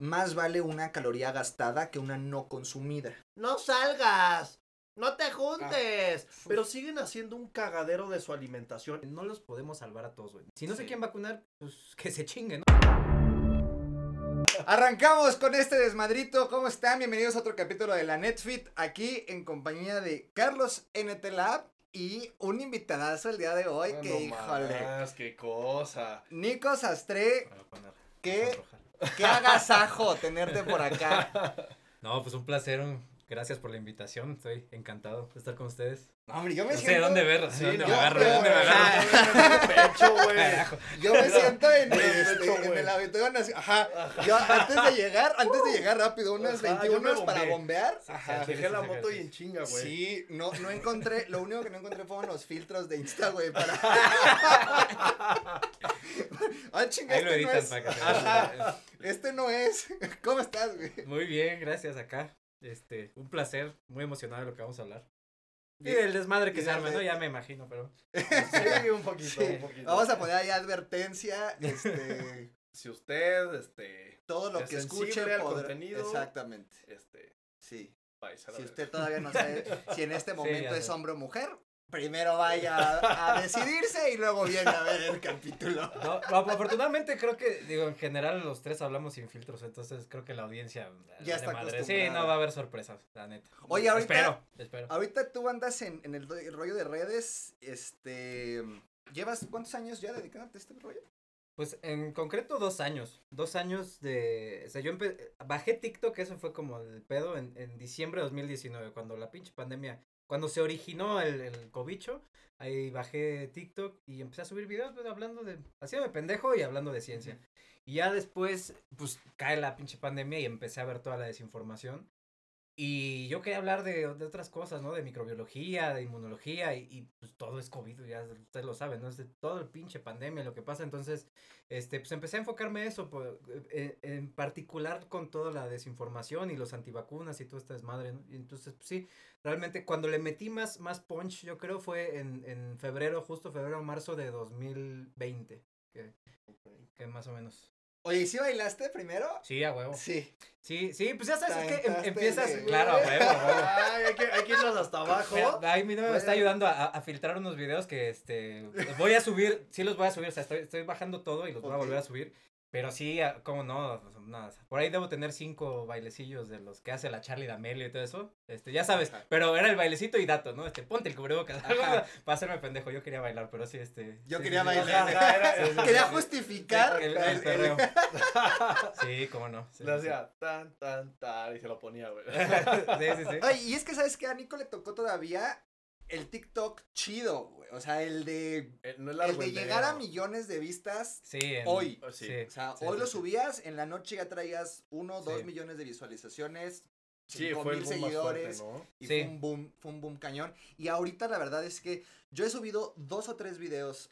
más vale una caloría gastada que una no consumida. No salgas. No te juntes. Pero siguen haciendo un cagadero de su alimentación. No los podemos salvar a todos, güey. Si no se Sí. quieren vacunar, pues que se chinguen, ¿no? Arrancamos con este desmadrito. ¿Cómo están? Bienvenidos a otro capítulo de la NetFit. Aquí en compañía de Carlos NT Lab y un invitadazo el día de hoy No que, híjole. más, qué cosa. Nico Sastre, poner- qué, agasajo tenerte por acá. No, pues un placer. Gracias por la invitación. Estoy encantado de estar con ustedes. No, hombre, yo me No sé siento. dónde ver, Sí, dónde no, me agarro, dónde me agarro. Ajá. pecho, güey. Yo me siento en, Güey, este, pecho, en el auditorio nacional. Ajá. Yo antes de llegar, antes de llegar rápido, unas Ajá, yo 21 me para bombear. Ajá. Dejé la moto y en chinga, güey. Sí, no, no encontré, lo único que no encontré fueron los filtros de Insta, güey, para... ah, chinga, Ahí lo este no editan es. para que se Ajá, este no es. ¿Cómo estás, güey? Muy bien, gracias acá. Este, un placer, muy emocionado de lo que vamos a hablar. Y del desmadre que se arma, ¿no? Ya me imagino, pero. Sí, un poquito, Sí. un poquito. Vamos a poner ahí advertencia, este, Si usted, este, todo lo Es que escuche al podrá- contenido. Exactamente, este, sí. Si usted todavía no sabe si en este momento es hombre o mujer, primero vaya a, decidirse y luego viene a ver el capítulo. No, no, afortunadamente creo que, digo, en general los tres hablamos sin filtros, entonces creo que la audiencia. Ya está madre. Sí, no va a haber sorpresas, la neta. Oye, ahorita- Espero, espero. Ahorita tú andas en, en el rollo de redes, este... ¿Llevas cuántos años ya dedicándote a este rollo? Pues en concreto dos años. Dos años de. O sea, yo empe- bajé TikTok, eso fue como el pedo en, en diciembre de 2019, cuando la pinche pandemia. Cuando se originó el, el cobicho, ahí bajé TikTok y empecé a subir videos pues, hablando de. Haciéndome pendejo y hablando de ciencia. Y ya después, pues cae la pinche pandemia y empecé a ver toda la desinformación. Y yo quería hablar de, de otras cosas, ¿no? De microbiología, de inmunología y, y, pues todo es COVID, ya ustedes lo saben, ¿no? Es de todo el pinche pandemia lo que pasa. Entonces, este, pues empecé a enfocarme en eso, po- en, en particular con toda la desinformación y los antivacunas y todo este desmadre, ¿no? Y entonces, pues sí, realmente cuando le metí más, más punch, yo creo fue en, en febrero, justo febrero o marzo de 2020, que, que más o menos. Oye, ¿y si bailaste primero? Sí, a huevo. Sí. Sí, sí, pues ya sabes es que em- empiezas, de- claro, a huevo, a huevo. Ay, hay que, hay que irnos hasta abajo. Ahí mi novia me está ayudando a, a filtrar unos videos que este los voy a subir, sí los voy a subir, o sea, estoy, estoy bajando todo y los voy a volver a subir. Pero sí, ah, cómo no, nada. Por ahí debo tener cinco bailecillos de los que hace la Charlie D'Amelio y todo eso. Este, ya sabes, Ajá. pero era el bailecito y dato, ¿no? Este, ponte el cubrebocas. algo para hacerme pendejo. Yo quería bailar, pero sí, este. Yo sí, quería sí, bailar. Ajá, era- Sí, sí, sí, Quería sí. justificar El, el- el el- perreo. Sí, cómo no. Sí, Le sí, sí. hacía tan, tan, tan y se lo ponía, güey. sí, sí, sí. Ay, y es que, ¿sabes qué? A Nico le tocó todavía el TikTok chido, güey. O sea, el de... Eh, No es El de el llegar a millones de vistas. Sí, en- Hoy. Oh, sí. Sí. O sea, Sí, hoy sí, lo sí. subías, en la noche ya traías uno, dos Sí. millones de visualizaciones. Sí, cinco fue el mil más fuerte, seguidores. ¿no? Y Sí. fue un boom, fue un boom cañón. Y ahorita la verdad es que yo he subido dos o tres videos.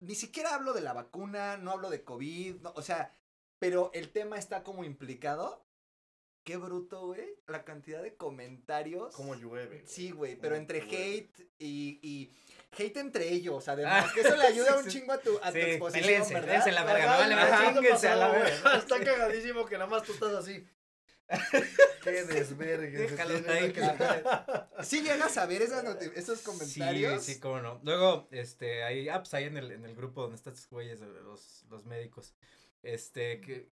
Ni siquiera hablo de la vacuna, no hablo de COVID, no, o sea, pero el tema está como implicado. Qué bruto, güey. La cantidad de comentarios. Como llueve. güey. Sí, güey, pero Como entre llueve. hate y, y hate entre ellos, además, que eso le ayuda sí, un chingo a tu, a tu Sí, exposición, pélense, ¿verdad? dense la verga, Ajá, me vale ajá, madre, ¿qué te chínguense a la verga. Está cagadísimo que nada más tú estás así. Qué desvergue. ahí se Sí llegas a ver esas esos comentarios. Sí, sí, cómo no. Luego, este, hay apps ahí en el, en el grupo donde están estos güeyes, de los, los médicos. Este, que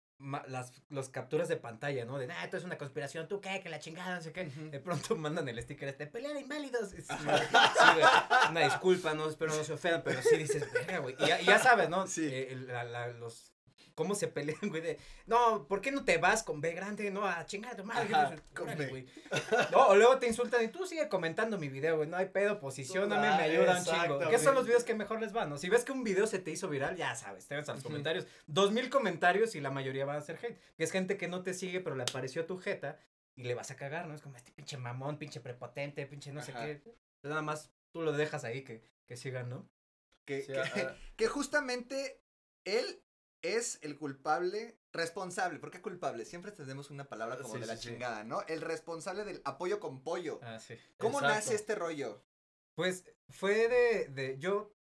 las los capturas de pantalla, ¿no? De, ah, esto es una conspiración, tú qué, que la chingada, no sé qué. De pronto mandan el sticker este, pelea de inválidos. Sí, güey, una disculpa, no, espero no se ofendan, pero sí dices, verga, güey. Y ya, ya sabes, ¿no? Sí. Eh, el- la- la- los, cómo se pelean, güey, de, no, ¿por qué no te vas con B grande, no, a chingar a tu madre? Ajá, güey. No, o luego te insultan y tú sigue comentando mi video, güey, no hay pedo, posicioname, Ah, me ayuda un chingo. ¿Qué son los videos que mejor les van, no? Si ves que un video se te hizo viral, ya sabes, te vas a los comentarios. Dos mil comentarios y la mayoría van a ser hate. Que es gente que no te sigue, pero le apareció tu jeta y le vas a cagar, ¿no? Es como este pinche mamón, pinche prepotente, pinche no sé qué. Nada más tú lo dejas ahí que, que sigan, ¿no? Que, Sí, que- ah, que justamente él es el culpable, responsable. ¿Por qué culpable? Siempre tenemos una palabra como Sí, de la sí, chingada, ¿no? El responsable del apoyo con pollo. Ah, sí. ¿Cómo exacto. nace este rollo? Pues fue de, de yo,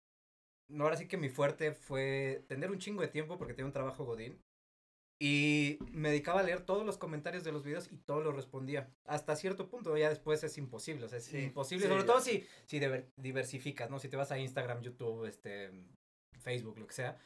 no, ahora sí que mi fuerte fue tener un chingo de tiempo porque tenía un trabajo godín Y me dedicaba a leer todos los comentarios de los videos y todos los respondía. Hasta cierto punto, ya después es imposible. O sea, es Sí, imposible. sí, sobre ya. todo si, si diver- diversificas, ¿no? Si te vas a Instagram, YouTube, este, Facebook, lo que sea.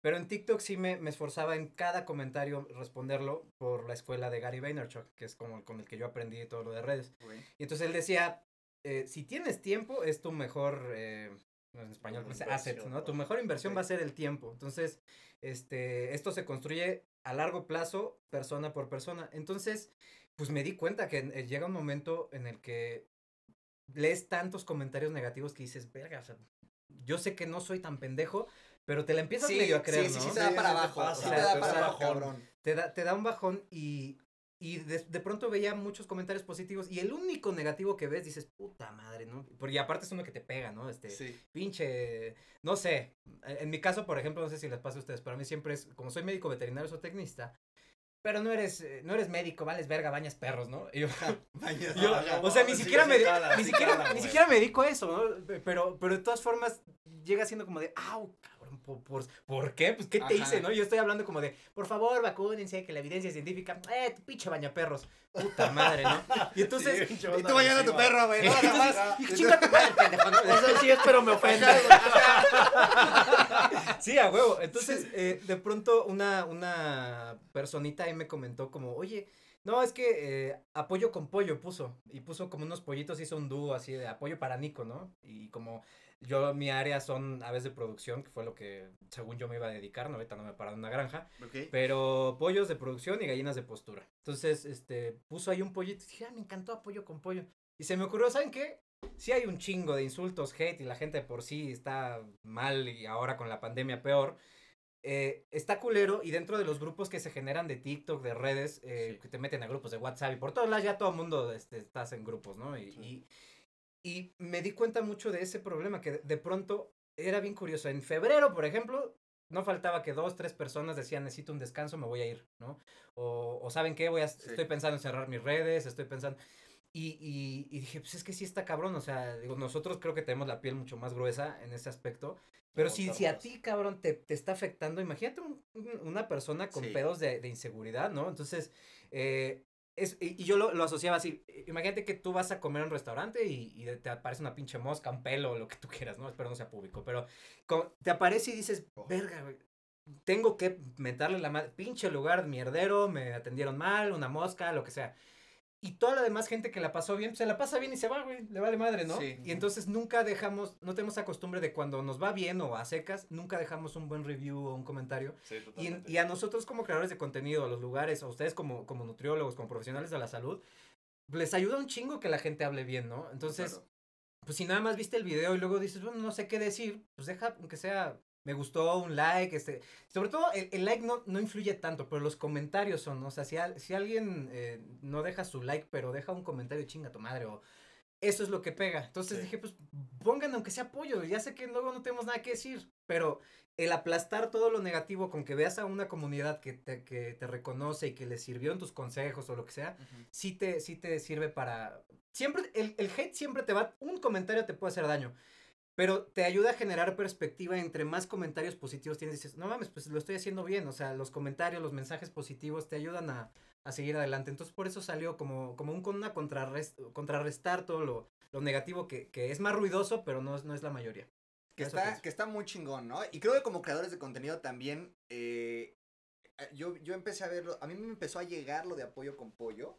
Pero en TikTok sí me, me esforzaba en cada comentario responderlo por la escuela de Gary Vaynerchuk, que es como con el que yo aprendí todo lo de redes. Y entonces él decía, eh, si tienes tiempo, es tu mejor, eh, en español, ¿cómo se dice? asset, Inversión, ¿no? Tu ¿no? mejor inversión va a ser el tiempo. Entonces, este, esto se construye a largo plazo, persona por persona. Entonces, pues me di cuenta que eh, llega un momento en el que lees tantos comentarios negativos que dices, verga, o sea, yo sé que no soy tan pendejo, pero te la empiezas Sí, medio a creer, sí, sí, ¿no? sí, te da Sí, para sí te abajo. pasa. sí te O sea, da para te abajo, te da, te da un bajón y, y de, de pronto veía muchos comentarios positivos y el único negativo que ves dices, puta madre, ¿no? Porque aparte es uno que te pega, ¿no? Este, Sí. pinche, no sé, en mi caso, por ejemplo, no sé si les pasa a ustedes, pero a mí siempre es, como soy médico veterinario, soy tecnista, pero no eres, eh, no eres médico, vales verga, bañas perros, ¿no? Y yo, yo, o sea, ni siquiera me, cala, ni siquiera, cala, ni siquiera me dedico a eso, ¿no? Pero, pero de todas formas llega siendo como de, au, cabrón, ¿por, por, ¿por qué? Pues, ¿qué te Ajá. hice, no? Yo estoy hablando como de, por favor, vacúnense, que la evidencia científica, eh, tu pinche bañaperros, puta madre, ¿no? Y entonces, Sí, Y tú bañando a tu perro, güey. ¿no? Nada más. chinga tu madre, pendejo, ¿no? Eso sí es, pero me ofende. Sí, a huevo. Entonces, eh, de pronto una, una personita ahí me comentó como, oye, no, es que eh, apoyo con pollo puso. Y puso como unos pollitos, hizo un dúo así de apoyo para Nico, ¿no? Y como yo, mi área son aves de producción, que fue lo que según yo me iba a dedicar, ¿no? Ahorita no me he parado en una granja. Pero pollos de producción y gallinas de postura. Entonces, este, puso ahí un pollito. Dije, ah, me encantó apoyo con pollo. Y se me ocurrió, ¿saben qué? Sí hay un chingo de insultos, hate y la gente por sí está mal y ahora con la pandemia peor. Eh, está culero y dentro de los grupos que se generan de TikTok, de redes, eh, Sí. que te meten a grupos de WhatsApp y por todos lados ya todo el mundo este, estás en grupos, ¿no? Y, Sí. y, y me di cuenta mucho de ese problema que de, pronto era bien curioso. En febrero, por ejemplo, no faltaba que dos, tres personas decían necesito un descanso, me voy a ir, ¿no? O, o saben qué, voy a, Sí. estoy pensando en cerrar mis redes, estoy pensando... Y, y, y dije, pues es que sí está cabrón, o sea, digo, nosotros creo que tenemos la piel mucho más gruesa en ese aspecto, pero si, si a ti, cabrón, te, te está afectando, imagínate un- un- una persona con Sí. pedos de, de inseguridad, ¿no? Entonces, eh, es, y y yo lo, lo asociaba así, imagínate que tú vas a comer a un restaurante y, y te aparece una pinche mosca, un pelo, lo que tú quieras, ¿no? Espero no sea público, pero te aparece y dices, Oh. verga, güey, tengo que mentarle la madre, pinche lugar mierdero, me atendieron mal, una mosca, lo que sea. Y toda la demás gente que la pasó bien, se la pasa bien y se va, güey, le vale madre, ¿no? Sí. Y entonces nunca dejamos, no tenemos la costumbre de cuando nos va bien o a secas, nunca dejamos un buen review o un comentario. Sí, Y, totalmente. y a nosotros como creadores de contenido, a los lugares, a ustedes como, como nutriólogos, como profesionales de la salud, les ayuda un chingo que la gente hable bien, ¿no? Entonces, Claro. pues si nada más viste el video y luego dices, bueno, no sé qué decir, pues deja, aunque sea, me gustó, un like, este, sobre todo el, el like no, no influye tanto, pero los comentarios son, o sea, si, al- si alguien eh, no deja su like, pero deja un comentario, chinga tu madre, o eso es lo que pega. Entonces Sí. dije, pues pongan aunque sea apoyo, ya sé que luego no tenemos nada que decir, pero el aplastar todo lo negativo con que veas a una comunidad que te, que te reconoce y que le sirvió en tus consejos o lo que sea, Ujú. sí te, sí te sirve para... Siempre, el, el hate siempre te va... Un comentario te puede hacer daño. Pero te ayuda a generar perspectiva entre más comentarios positivos tienes. Dices, no mames, pues lo estoy haciendo bien. O sea, los comentarios, los mensajes positivos te ayudan a, a seguir adelante. Entonces, por eso salió como, como un, una contrarrest, contrarrestar todo lo, lo negativo que, que es más ruidoso, pero no es, no es la mayoría. Que Eso está, que está muy chingón, ¿no? Y creo que como creadores de contenido también, eh, yo, yo empecé a verlo, a mí me empezó a llegar lo de apoyo con pollo,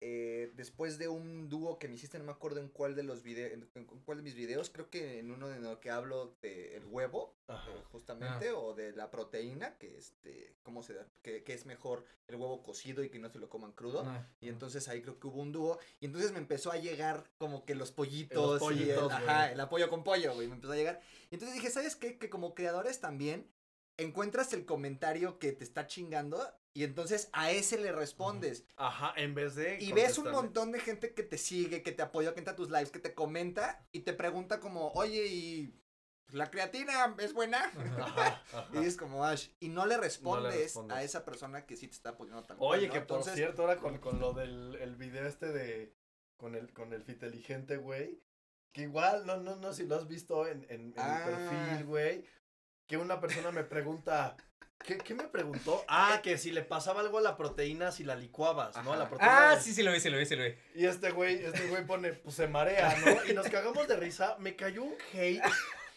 eh, después de un dúo que me hiciste, no me acuerdo en cuál de los videos, en, en cuál de mis videos, creo que en uno de los que hablo del huevo, eh, justamente, o de la proteína, que este, ¿cómo se da? Que, que es mejor el huevo cocido y que no se lo coman crudo. Ah, Y entonces ahí creo que hubo un dúo. Y entonces me empezó a llegar como que los pollitos. Los y el, ajá, el apoyo con pollo, güey. Me empezó a llegar. Y entonces dije, ¿sabes qué? Que como creadores también encuentras el comentario que te está chingando. Y entonces a ese le respondes. Ajá, en vez de. Y ves un montón de gente que te sigue, que te apoya, que entra a tus lives, que te comenta. Y te pregunta como, oye, ¿y la creatina es buena? Ajá, ajá. Y es como Ash. Y no le respondes, respondes. a esa persona que sí te está apoyando tan Oye, ¿no? que por Entonces, cierto, ahora con, con lo del el video este de. Con el, con el fiteligente, güey. Que igual, no, no, no, si lo has visto en, en, en Ah. mi perfil, güey. Que una persona me pregunta. ¿Qué, qué me preguntó? Ah, que si le pasaba algo a la proteína si la licuabas, ¿no? A la proteína. Ah, de- sí, sí lo vi, sí lo vi, sí lo vi. Y este güey, este güey pone, pues se marea, ¿no? Y nos cagamos de risa. Me cayó un hate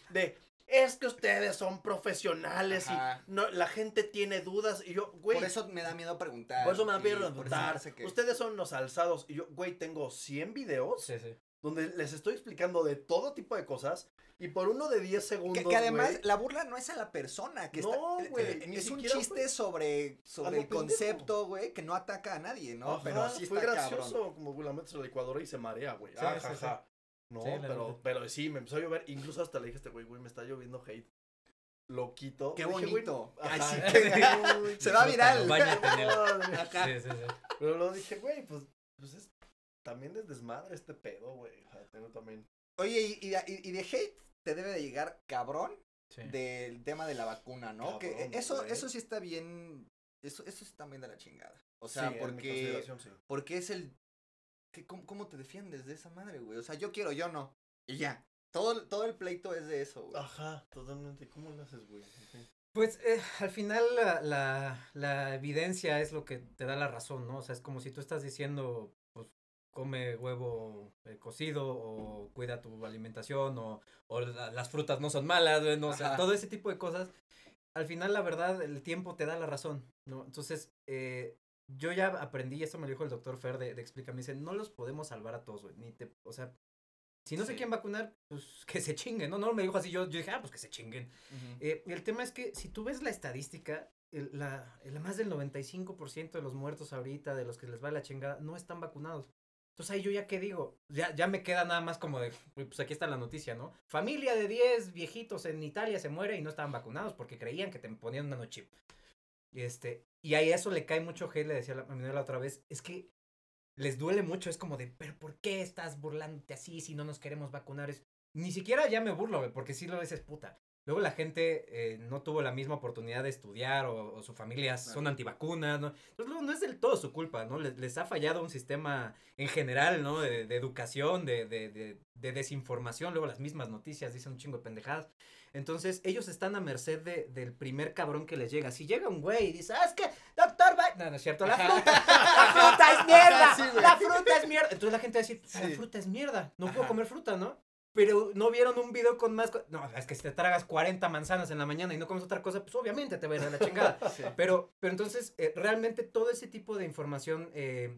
de, es que ustedes son profesionales Ajá. y no, la gente tiene dudas. Y yo, güey, Por eso me da miedo preguntar. por eso me da miedo preguntar. que- Ustedes son los alzados. Y yo, güey, tengo 100 videos Sí, sí. Donde les estoy explicando de todo tipo de cosas. Y por uno de 10 segundos, Que, que además la burla no es a la persona, que No, está, güey, eh, ni es un siquiera chiste sobre, sobre lo el concepto, güey, que no ataca a nadie, ¿no? Ajá, Pero sí fue está gracioso, cabrón. como la metes a la licuadora y se marea, güey. Sí, ah, sí, ja, sí. ja. No, pero, pero sí, me empezó a llover. Incluso hasta le dije a este güey, güey, me está lloviendo hate. Loquito. Qué Le dije, güey, bonito. Ay, sí, que- Se va viral. Báñate en él. Acá. Sí, sí, sí. Pero lo dije, güey, pues, pues es, también es desmadre este pedo, güey. O sea, tengo también. Oye, y, y, y de hate te debe de llegar cabrón Sí. del tema de la vacuna, ¿no? que Cabrón, eso, güey. eso sí está bien, eso, eso sí también de la chingada. O sea, sí, en mi porque, consideración, sí. porque es el, que, ¿cómo, cómo te defiendes de esa madre, güey? O sea, yo quiero, yo no. Y ya. Todo, todo el pleito es de eso, güey. Ajá, totalmente. ¿Cómo lo haces, güey? Pues eh, al final la, la, la evidencia es lo que te da la razón, ¿no? O sea, es como si tú estás diciendo, come huevo eh, cocido o cuida tu alimentación o, o la- las frutas no son malas, ¿no? O sea, todo ese tipo de cosas. Al final, la verdad, el tiempo te da la razón, ¿no? Entonces, eh, yo ya aprendí, y esto me lo dijo el doctor Fer de, de Explica, me dice, no los podemos salvar a todos, güey, ni te, o sea, si no se Sí. quieren vacunar, pues que se chinguen, ¿no? No me dijo así, yo, yo dije, ah, pues que se chinguen. Eh, el tema es que si tú ves la estadística, el, la, el más del 95% de los muertos ahorita, de los que les va la chingada, no están vacunados. Entonces ahí yo ya qué digo, ya, ya me queda nada más como de, "Uy, pues aquí está la noticia, ¿no? Familia de 10 viejitos en Italia se muere y no estaban vacunados porque creían que te ponían un. Y este, y ahí a eso le cae mucho hate, le decía a novia la otra vez, es que les duele mucho, es como de, pero ¿por qué estás burlándote así si no nos queremos vacunar? Es, ni siquiera ya me burlo, porque si lo ves es puta. Luego la gente eh, no tuvo la misma oportunidad de estudiar o, o su familia son antivacunas, ¿no? Entonces luego no es del todo su culpa, ¿no? Les, les ha fallado un sistema en general, ¿no? De, de educación, de, de, de, de desinformación, luego las mismas noticias dicen un chingo de pendejadas. Entonces ellos están a merced de, del primer cabrón que les llega. Si llega un güey y dice, ah, es que, doctor, va-". no, no es cierto, la fruta, la fruta es mierda, Sí, la fruta es mierda. Entonces la gente va a decir, la Sí. fruta es mierda, no puedo comer fruta, ¿no? Pero no vieron un video con más. No, es que si te tragas 40 manzanas en la mañana y no comes otra cosa, pues obviamente te va a ir a la chingada. Sí. Pero, pero entonces, eh, realmente todo ese tipo de información eh,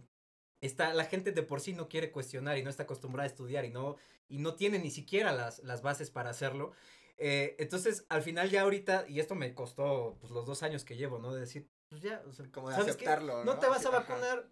está, la gente de por sí no quiere cuestionar y no está acostumbrada a estudiar y no, y no tiene ni siquiera las, las bases para hacerlo. Eh, entonces, al final ya ahorita, y esto me costó pues los dos años que llevo, ¿no? De decir, pues ya, o sea, Como de ¿sabes qué? aceptarlo, No ¿no? te vas a vacunar.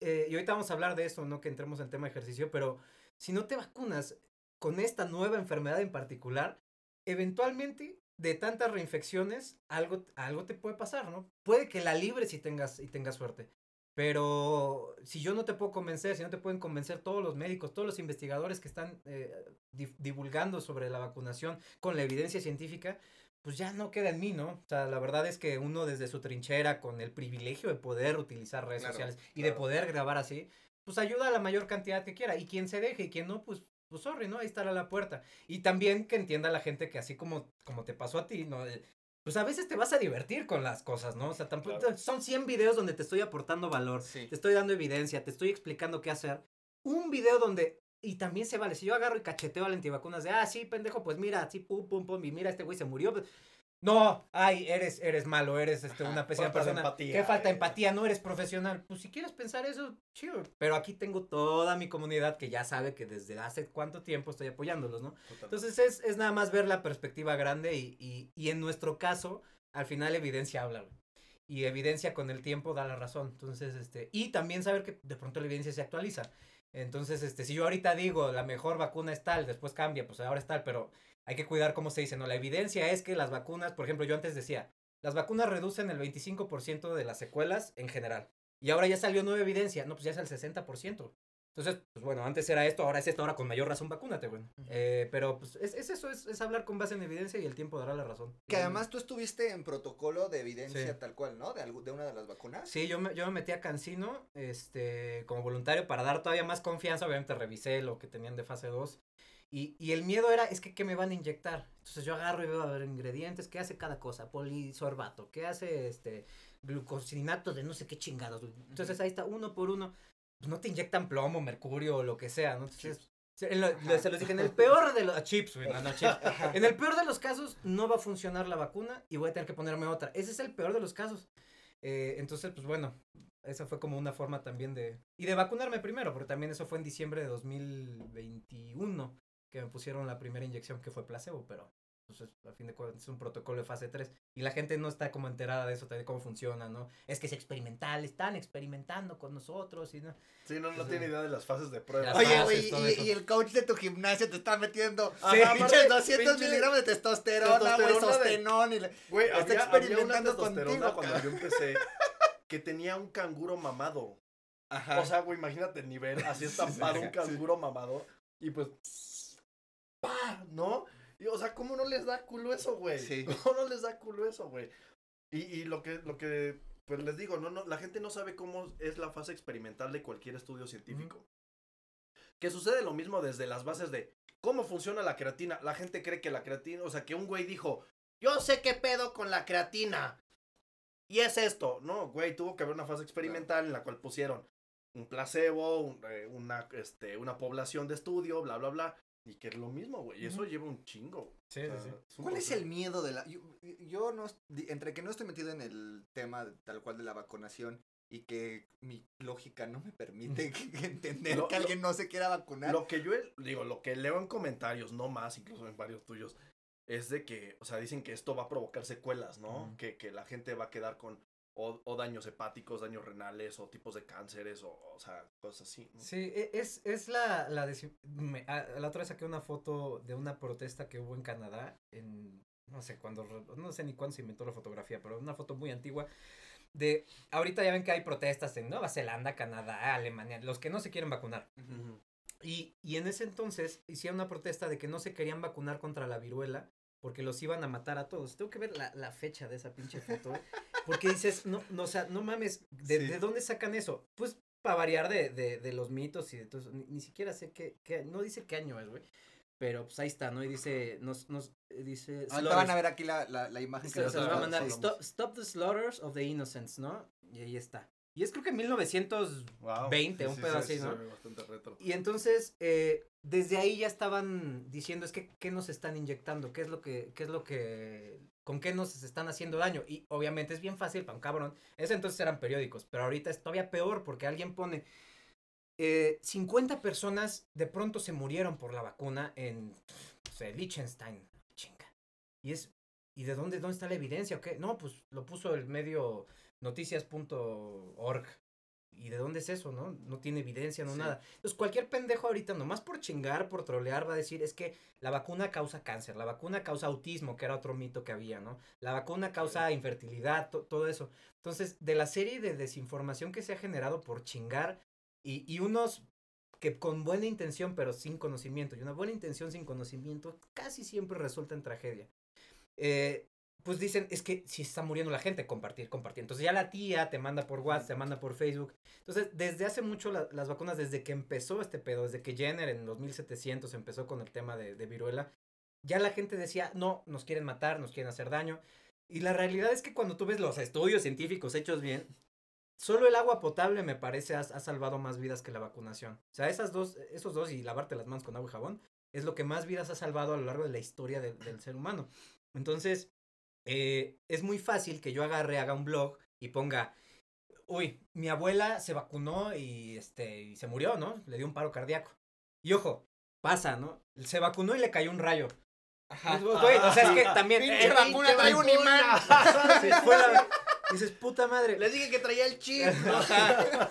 eh, y ahorita vamos a hablar de eso, ¿no? Que entremos en tema de ejercicio, pero si no te vacunas con esta nueva enfermedad en particular, eventualmente de tantas reinfecciones, algo, algo te puede pasar, ¿no? Puede que la libres y tengas, y tengas suerte. Pero si yo no te puedo convencer, si no te pueden convencer todos los médicos, todos los investigadores que están eh, di- divulgando sobre la vacunación con la evidencia científica, pues ya no queda en mí, ¿no? O sea, la verdad es que uno desde su trinchera, con el privilegio de poder utilizar redes Claro, sociales y de poder grabar así, pues ayuda a la mayor cantidad que quiera. Y quien se deje y quien no, pues, pues sorry, ¿no? Ahí estará la puerta. Y también que entienda la gente que así como, como te pasó a ti, ¿no? Pues a veces te vas a divertir con las cosas, ¿no? O sea, tampoco Claro. son 100 videos donde te estoy aportando valor, Sí. te estoy dando evidencia, te estoy explicando qué hacer. Un video donde, y también se vale, si yo agarro y cacheteo al antivacunas de, ah, sí, pendejo, pues mira, así, pum, pum, pum, y mira, este güey se murió. pues, no, ay, eres, eres malo, eres este, una pésima persona. empatía, Qué falta de eh. empatía, no eres profesional. Pues si quieres pensar eso, chido. Pero aquí tengo toda mi comunidad que ya sabe que desde hace cuánto tiempo estoy apoyándolos, ¿no? Totalmente. Entonces es, es nada más ver la perspectiva grande y, y, y en nuestro caso, al final evidencia habla, güey. Y evidencia con el tiempo da la razón. Entonces, este, y también saber que de pronto la evidencia se actualiza. Entonces, este, si yo ahorita digo la mejor vacuna es tal, después cambia, pues ahora es tal, pero hay que cuidar cómo se dice, ¿no? La evidencia es que las vacunas, por ejemplo, yo antes decía, las vacunas reducen el 25% de las secuelas en general. Y ahora ya salió nueva evidencia, no, pues ya es el 60%. Entonces, pues bueno, antes era esto, ahora es esto, ahora con mayor razón vacúnate, güey. Eh, pero pues es, es eso, es, es hablar con base en evidencia y el tiempo dará la razón. Que además tú estuviste en protocolo de evidencia Sí. tal cual, ¿no? De, de una de las vacunas. Sí, yo me, yo me metí a Cancino, este, como voluntario para dar todavía más confianza, obviamente revisé lo que tenían de fase 2 Y, y el miedo era, es que, ¿qué me van a inyectar? Entonces yo agarro y veo a ver ingredientes, ¿qué hace cada cosa? Polisorbato, ¿qué hace este glucosinato de no sé qué chingados? Entonces ahí está, uno por uno. Pues no te inyectan plomo, mercurio o lo que sea, ¿no? Entonces, se- en lo- se los dije, en el peor de los chips, no, no, chips. En el peor de los casos, no va a funcionar la vacuna y voy a tener que ponerme otra. Ese es el peor de los casos. Eh, entonces, pues bueno, esa fue como una forma también de... Y de vacunarme primero, porque también eso fue en diciembre de 2021 que me pusieron la primera inyección que fue placebo, pero pues es- a fin de cuentas es un protocolo de fase 3 y la gente no está como enterada de eso, de cómo funciona, ¿no? Es que es experimental, están experimentando con nosotros y no. Sí, no, no Sí. tiene idea de las fases de prueba. Oye, güey, y, el coach de tu gimnasio te está metiendo Ajá, pinches aparte, 200 pinche miligramos de testosterona, güey, sostenón y... le- Güey, Está había, había una experimentando testosterona contigo, cuando yo empecé que tenía un canguro mamado. Ajá. O sea, güey, imagínate el nivel, así estampado un sí. canguro mamado. Y pues, ¡pa! ¿No? Y, o sea, ¿cómo no les da culo eso, güey? Sí. ¿Cómo no les da culo eso, güey? Y, y lo que, lo que, pues les digo, no, no, la gente no sabe cómo es la fase experimental de cualquier estudio científico. Que sucede lo mismo desde las bases de cómo funciona la creatina. La gente cree que la creatina, o sea, que un güey dijo, yo sé qué pedo con la creatina. Y es esto. No, güey, tuvo que haber una fase experimental en la cual pusieron un placebo, un- eh, una, este, una población de estudio, bla, bla, bla. Y que es lo mismo, güey. Y eso lleva un chingo. Sí, O sea, sí, sí. ¿Cuál es el miedo de la... Yo, yo no... Entre que no estoy metido en el tema tal cual de la vacunación y que mi lógica no me permite entender Lo- que alguien no se quiera vacunar. Lo que yo digo, lo que leo en comentarios, no más, incluso en varios tuyos, es de que, o sea, dicen que esto va a provocar secuelas, ¿no? Que, que la gente va a quedar con o, o daños hepáticos, daños renales, o tipos de cánceres, o, o sea, cosas así. ¿no? Sí, e- es, es la, la, desi- me- a- la otra vez saqué una foto de una protesta que hubo en Canadá, en, no sé cuándo, no sé ni cuándo se inventó la fotografía, pero una foto muy antigua, de, ahorita ya ven que hay protestas en Nueva Zelanda, Canadá, Alemania, los que no se quieren vacunar. Y, y en ese entonces hicieron una protesta de que no se querían vacunar contra la viruela porque los iban a matar a todos. Tengo que ver la, la fecha de esa pinche foto. Porque dices, no, no, o sea, no mames, ¿de, Sí. de dónde sacan eso? Pues para variar de, de, de los mitos y de todo eso. Ni, ni siquiera sé qué, qué, no dice qué año es, güey. Pero pues ahí está, ¿no? Y dice, nos, nos, eh, dice... Ahorita van a ver aquí la, la, la imagen Se, nos se los va a da mandar. Stop, stop the slaughters of the innocents, ¿no? Y ahí está. Y es creo que 1900... Wow. 20, un pedo así, ¿no? retro. Y entonces, eh, desde ahí ya estaban diciendo, es que, ¿qué nos están inyectando? ¿Qué es lo que, qué es lo que, con qué nos están haciendo daño? Y obviamente es bien fácil para un cabrón. En ese entonces eran periódicos, pero ahorita es todavía peor porque alguien pone, eh, 50 personas de pronto se murieron por la vacuna en, no sé, Liechtenstein. Chinga. Y es, ¿y de dónde, dónde está la evidencia? o qué? No, pues lo puso el medio noticias.org. ¿Y de dónde es eso, no? No tiene evidencia, no Sí. nada. Entonces, cualquier pendejo ahorita, nomás por chingar, por trolear, va a decir, es que la vacuna causa cáncer, la vacuna causa autismo, que era otro mito que había, ¿no? La vacuna causa infertilidad, to- todo eso. Entonces, de la serie de desinformación que se ha generado por chingar y, y unos que con buena intención, pero sin conocimiento, y una buena intención sin conocimiento, casi siempre resulta en tragedia. Eh, pues dicen, es que si está muriendo la gente, compartir, compartir. Entonces ya la tía te manda por WhatsApp, te manda por Facebook. Entonces, desde hace mucho la- las vacunas, desde que empezó este pedo, desde que Jenner en los 1700 empezó con el tema de, de viruela, ya la gente decía, no, nos quieren matar, nos quieren hacer daño. Y la realidad es que cuando tú ves los estudios científicos hechos bien, solo el agua potable me parece ha, ha salvado más vidas que la vacunación. O sea, esas dos, esos dos y lavarte las manos con agua y jabón es lo que más vidas ha salvado a lo largo de la historia del ser humano. Entonces, eh, es muy fácil que yo agarre, haga un blog y ponga, uy, mi abuela se vacunó y, este, y se murió, ¿no? Le dio un paro cardíaco. Y ojo, pasa, ¿no? Se vacunó y le cayó un rayo. Ajá. Güey, o sea, es que también... Pinche eh, vacuna trae un imán. sí, fue la- dices, puta madre. Les dije que traía el chip. Ajá.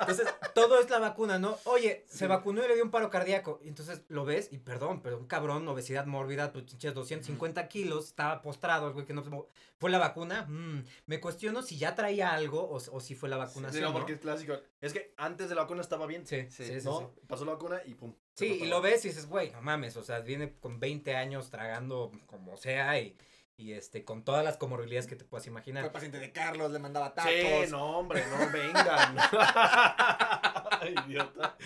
Entonces, todo es la vacuna, ¿no? Oye, se Sí. vacunó y le dio un paro cardíaco. Y entonces lo ves, y perdón, pero un cabrón, obesidad mórbida, pues pinches 250 kilos, estaba postrado, güey que no ¿Fue la vacuna? Mm, me cuestiono si ya traía algo o, o si fue la Sí, vacunación. no, ¿no? porque es clásico. Es que antes de la vacuna estaba bien. Sí, Sí, sí, sí. ¿no? sí. Pasó la vacuna y pum. Sí, y lo ves y dices, güey, no mames, o sea, viene con 20 años tragando como sea y, y este, con todas las comorbilidades que te puedas Fue imaginar. paciente de Carlos, le mandaba tacos. Sí, no, hombre, no vengan. Idiota.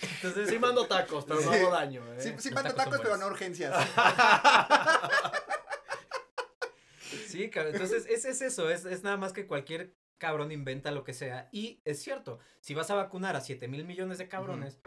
Entonces, Sí mando tacos, pero no hago daño, ¿eh? Sí, sí mando tacos pero no urgencias. Sí, cabrón. Entonces, es, es eso, es, es nada más que cualquier cabrón inventa lo que sea. Y es cierto, si vas a vacunar a 7 mil millones de cabrones,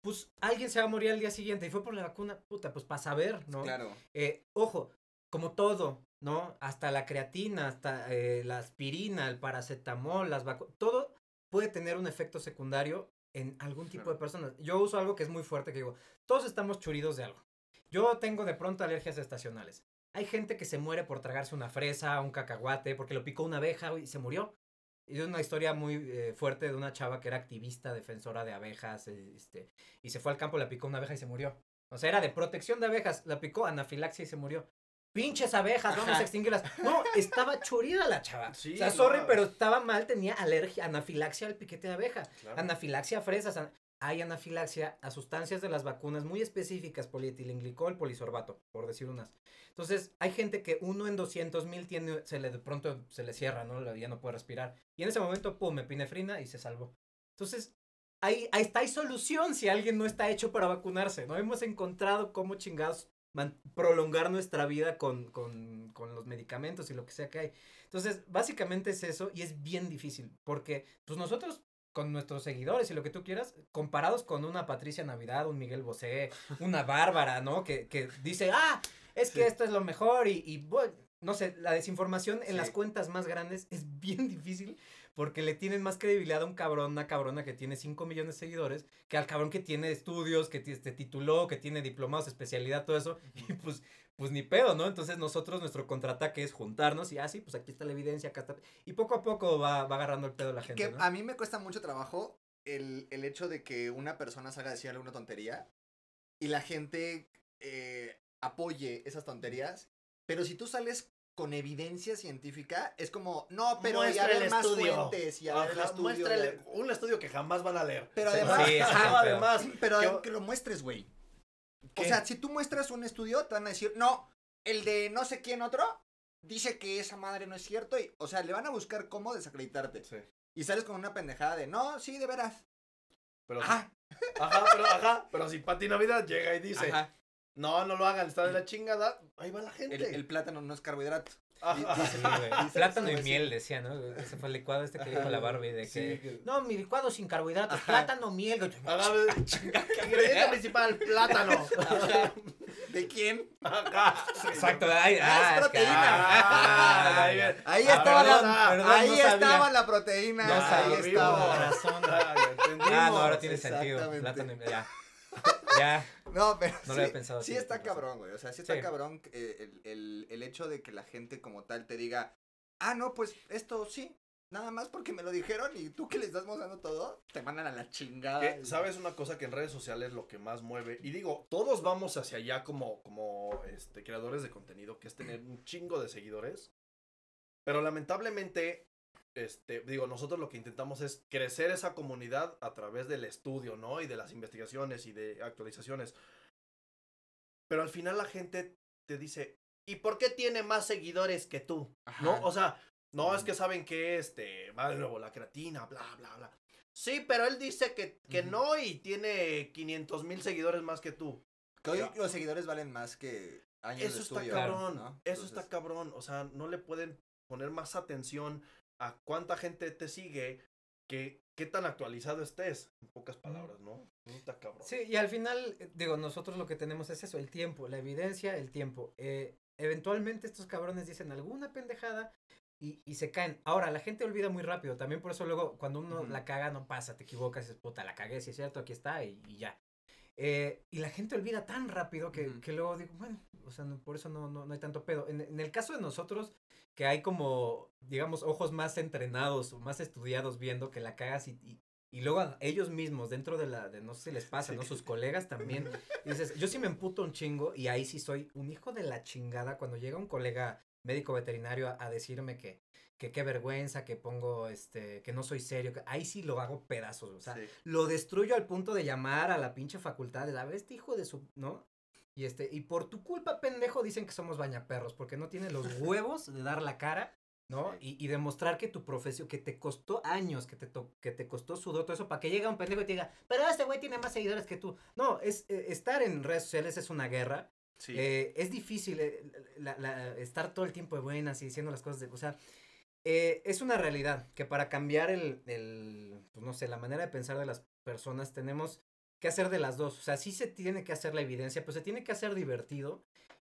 pues alguien se va a morir al día siguiente. Y fue por la vacuna, puta, pues para saber, ¿no? Claro. Eh, ojo, como todo, ¿no? Hasta la creatina, hasta eh, la aspirina, el paracetamol, las vacunas, todo puede tener un efecto secundario en algún tipo Claro. de personas. Yo uso algo que es muy fuerte, que digo, todos estamos churidos de algo. Yo tengo de pronto alergias estacionales. Hay gente que se muere por tragarse una fresa, un cacahuate, porque lo picó una abeja y se murió. Y es una historia muy eh, fuerte de una chava que era activista, defensora de abejas, eh, este, y se fue al campo, la picó una abeja y se murió. O sea, era de protección de abejas, la picó anafilaxia y se murió. Pinches abejas, vamos a extinguirlas. No, estaba churida la chava. Sí, o sea, no. sorry, pero estaba mal, tenía alergia, anafilaxia al piquete de abeja. Claro. Anafilaxia a fresas. an- Hay anafilaxia a sustancias de las vacunas muy específicas, polietilenglicol, polisorbato, por decir unas. Entonces, hay gente que uno en 200 mil tiene, se le de pronto se le cierra, ¿no? La- Ya no puede respirar. Y en ese momento, pum, epinefrina y se salvó. Entonces, ahí, ahí está, hay solución si alguien no está hecho para vacunarse, ¿no? Hemos encontrado cómo chingados prolongar nuestra vida con, con, con los medicamentos y lo que sea que hay. Entonces, básicamente es eso y es bien difícil porque, pues nosotros con nuestros seguidores y lo que tú quieras, comparados con una Patricia Navidad, un Miguel Bosé, una Bárbara, ¿no? Que, que dice, ah, es que Sí. esto es lo mejor y, y bueno, no sé, la desinformación en Sí. las cuentas más grandes es bien difícil porque le tienen más credibilidad a un cabrón, una cabrona que tiene 5 millones de seguidores, que al cabrón que tiene estudios, que ti- este, tituló, que tiene diplomados, especialidad, todo eso, y pues, pues ni pedo, ¿no? Entonces nosotros, nuestro contraataque es juntarnos y, ah, sí, pues aquí está la evidencia, acá está. Y poco a poco va, va agarrando el pedo la gente, Que ¿no? a mí me cuesta mucho trabajo el, el hecho de que una persona salga a decir alguna tontería y la gente eh, apoye esas tonterías. Pero si tú sales con evidencia científica, es como, no, pero y a Muestra el más estudio. fuentes y a ver el Ajá, estudio. muéstrale y a ver- un estudio que jamás van a leer. Pero además- Sí, además, Pero que- que lo muestres, güey. O sea, si tú muestras un estudio, te van a decir, no, el de no sé quién otro dice que esa madre no es cierto. Y, o sea, le van a buscar cómo desacreditarte. Sí, Y sales con una pendejada de, no, sí, de veras. pero, Ajá, ajá, pero, ajá, pero si Pati Navidad llega y dice, ajá. No, no lo hagan, está de la chingada, ahí va la gente. El, el plátano no es carbohidrato. Ajá. Sí, güey. Dice- Plátano y miel, decía, ¿no? Ese fue el licuado este que dijo la Barbie de que... Sí, que- No, mi licuado sin carbohidratos, Ajá. plátano, miel. Ingrediente principal, plátano. Ajá. ¿De quién? Exacto, ay, Ah, ah, es que- proteína. ah, ahí ya. Ahí Ah, estaba, perdón, la, ah, perdón, ahí no estaba la proteína. No ahí estaba. razón. Ah, ya. Ah, no, ahora tiene sentido. Plátano y ya. Ya. No, pero No lo sí, había pensado sí está cabrón, güey. O sea, sí está Sí. cabrón eh, el, el, el hecho de que la gente como tal te diga, ah, no, pues esto sí. Nada más porque me lo dijeron y tú que le estás mostrando todo, te mandan a la chingada. ¿Sabes una cosa que en redes sociales lo que más mueve? Y digo, todos vamos hacia allá como, como este, creadores de contenido, que es tener un chingo de seguidores. Pero lamentablemente, este, digo, nosotros lo que intentamos es crecer esa comunidad a través del estudio, ¿no? Y de las investigaciones y de actualizaciones. Pero al final la gente te dice, ¿y por qué tiene más seguidores que tú? Ajá. ¿No? O sea, no es que saben que este, va de nuevo la creatina, bla, bla, bla. Sí, pero él dice que, que Ujú. no y tiene 500 mil seguidores más que tú. Que hoy Ya. los seguidores valen más que años Eso de está estudio. cabrón. ¿no? Eso Entonces, está cabrón. O sea, no le pueden poner más atención a cuánta gente te sigue que qué tan actualizado estés. En pocas palabras, ¿no? Está cabrón. Sí, y al final, eh, digo, nosotros lo que tenemos es eso, el tiempo, la evidencia, el tiempo. Eh, eventualmente estos cabrones dicen alguna pendejada y, y se caen. Ahora, la gente olvida muy rápido. También por eso luego, cuando uno la caga, no pasa, te equivocas, es puta, la cagué, si es cierto, aquí está y, y ya. Eh, y la gente olvida tan rápido que, que luego digo, bueno, o sea, no- por eso no, no, no hay tanto pedo. En, en el caso de nosotros, que hay como, digamos, ojos más entrenados o más estudiados viendo que la cagas y, y, y luego ellos mismos, dentro de la, de no sé si les pasa, Sí. ¿no? Sus colegas también. Dices, yo sí me emputo un chingo y ahí sí soy un hijo de la chingada cuando llega un colega médico veterinario a, a decirme que, que qué vergüenza, que pongo, este, que no soy serio, que ahí sí lo hago pedazos, o sea, Sí. lo destruyo al punto de llamar a la pinche facultad de, a ver, este hijo de su, ¿no? Y este, y por tu culpa, pendejo, dicen que somos bañaperros, porque no tiene los huevos de dar la cara ¿no? Y, y demostrar que tu profesión, que te costó años, que te, to- que te costó sudor, todo eso, para que llegue un pendejo y te diga, pero este güey tiene más seguidores que tú. No, es, eh, estar en redes sociales es una guerra. Sí. Eh, es difícil eh, la- la- estar todo el tiempo de buenas y diciendo las cosas de, o sea, eh, es una realidad que para cambiar el, el, pues, no sé, la manera de pensar de las personas tenemos que hacer de las dos. O sea, sí se tiene que hacer la evidencia, pero se tiene que hacer divertido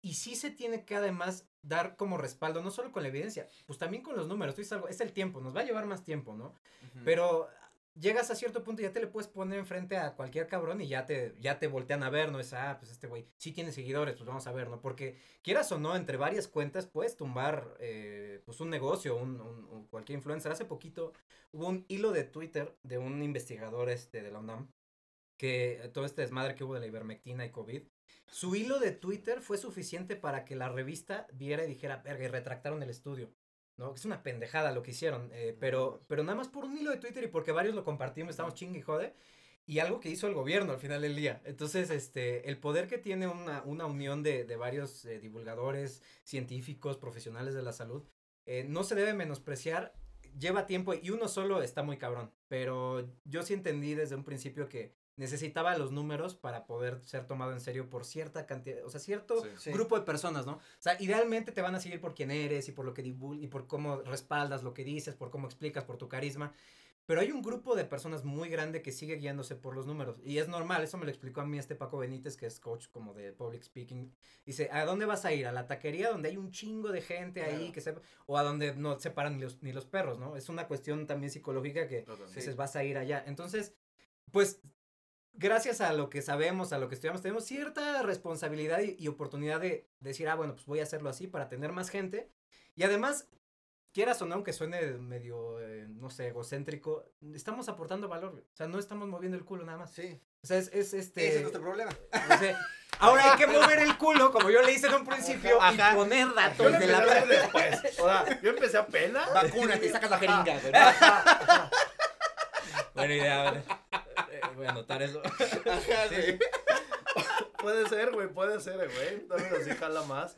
y sí se tiene que además dar como respaldo, no solo con la evidencia, pues también con los números. Tú dices algo, es el tiempo, nos va a llevar más tiempo, ¿no? Ujú. Pero llegas a cierto punto y ya te le puedes poner enfrente a cualquier cabrón y ya te, ya te voltean a ver, ¿no? Es, ah, pues este güey sí tiene seguidores, pues vamos a ver, ¿no? Porque quieras o no, entre varias cuentas puedes tumbar, eh, pues un negocio, un, cualquier influencer. Hace poquito hubo un hilo de Twitter de un investigador este de la UNAM, que eh, todo este desmadre que hubo de la ivermectina y COVID, su hilo de Twitter fue suficiente para que la revista viera y dijera, verga, y retractaron el estudio. ¿No? Es una pendejada lo que hicieron, eh, pero, pero nada más por un hilo de Twitter y porque varios lo compartimos, estamos chingue y jode, y algo que hizo el gobierno al final del día. Entonces, este, el poder que tiene una, una unión de, de varios eh, divulgadores, científicos, profesionales de la salud, eh, no se debe menospreciar, lleva tiempo y uno solo está muy cabrón, pero yo sí entendí desde un principio que necesitaba los números para poder ser tomado en serio por cierta cantidad, o sea, cierto Sí. Sí. grupo de personas, ¿no? O sea, idealmente te van a seguir por quién eres y por lo que divul y por cómo respaldas lo que dices, por cómo explicas, por tu carisma. Pero hay un grupo de personas muy grande que sigue guiándose por los números. Y es normal, eso me lo explicó a mí este Paco Benítez, que es coach como de public speaking. Dice, ¿a dónde vas a ir? ¿A la taquería donde hay un chingo de gente ahí Claro. que se... O a donde no se paran ni los, ni los perros, ¿no? Es una cuestión también psicológica que Totalmente. dices, vas a ir allá. Entonces, pues, gracias a lo que sabemos, a lo que estudiamos, tenemos cierta responsabilidad y, y oportunidad de decir, ah, bueno, pues voy a hacerlo así para tener más gente. Y además, quieras o no, aunque suene medio, eh, no sé, egocéntrico, estamos aportando valor. O sea, no estamos moviendo el culo nada más. Sí. O sea, es, es este... Ese es nuestro problema. o sea, ahora hay que mover el culo, como yo le hice en un principio, Ajá. y poner Yo datos de empecé a la... después. O sea, yo empecé apenas. Vacúnate y sacas la jeringa, güey. Buena idea, vale. Voy a anotar eso. Ajá, güey. Puede ser, güey, puede ser, güey. También así jala más.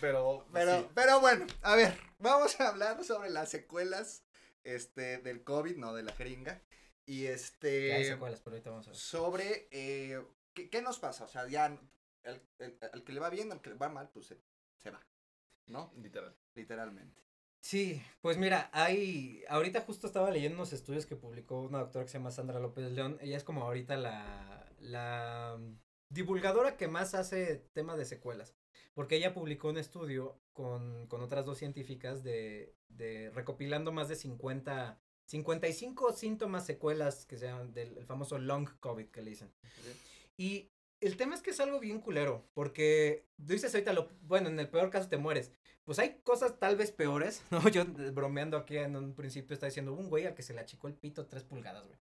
Pero, Pero, sí. pero bueno, a ver, vamos a hablar sobre las secuelas este, del COVID, no de la jeringa. Y Ya hay este, secuelas, pero ahorita vamos a ver. sobre eh, ¿qué, qué nos pasa. O sea, ya el, el- al que le va bien, al que le va mal, pues se, se va. ¿No? Literal. Literalmente. Sí, pues mira, hay, ahorita justo estaba leyendo unos estudios que publicó una doctora que se llama Sandra López León, ella es como ahorita la, la mm, divulgadora que más hace tema de secuelas, porque ella publicó un estudio con, con otras dos científicas de, de recopilando más de 50, 55 síntomas secuelas que sean del el famoso long COVID que le dicen. Y el tema es que es algo bien culero, porque dices ahorita, lo, bueno, en el peor caso te mueres. Pues hay cosas tal vez peores, ¿no? Yo eh, bromeando aquí en un principio está diciendo un güey al que se le achicó el pito tres pulgadas, güey.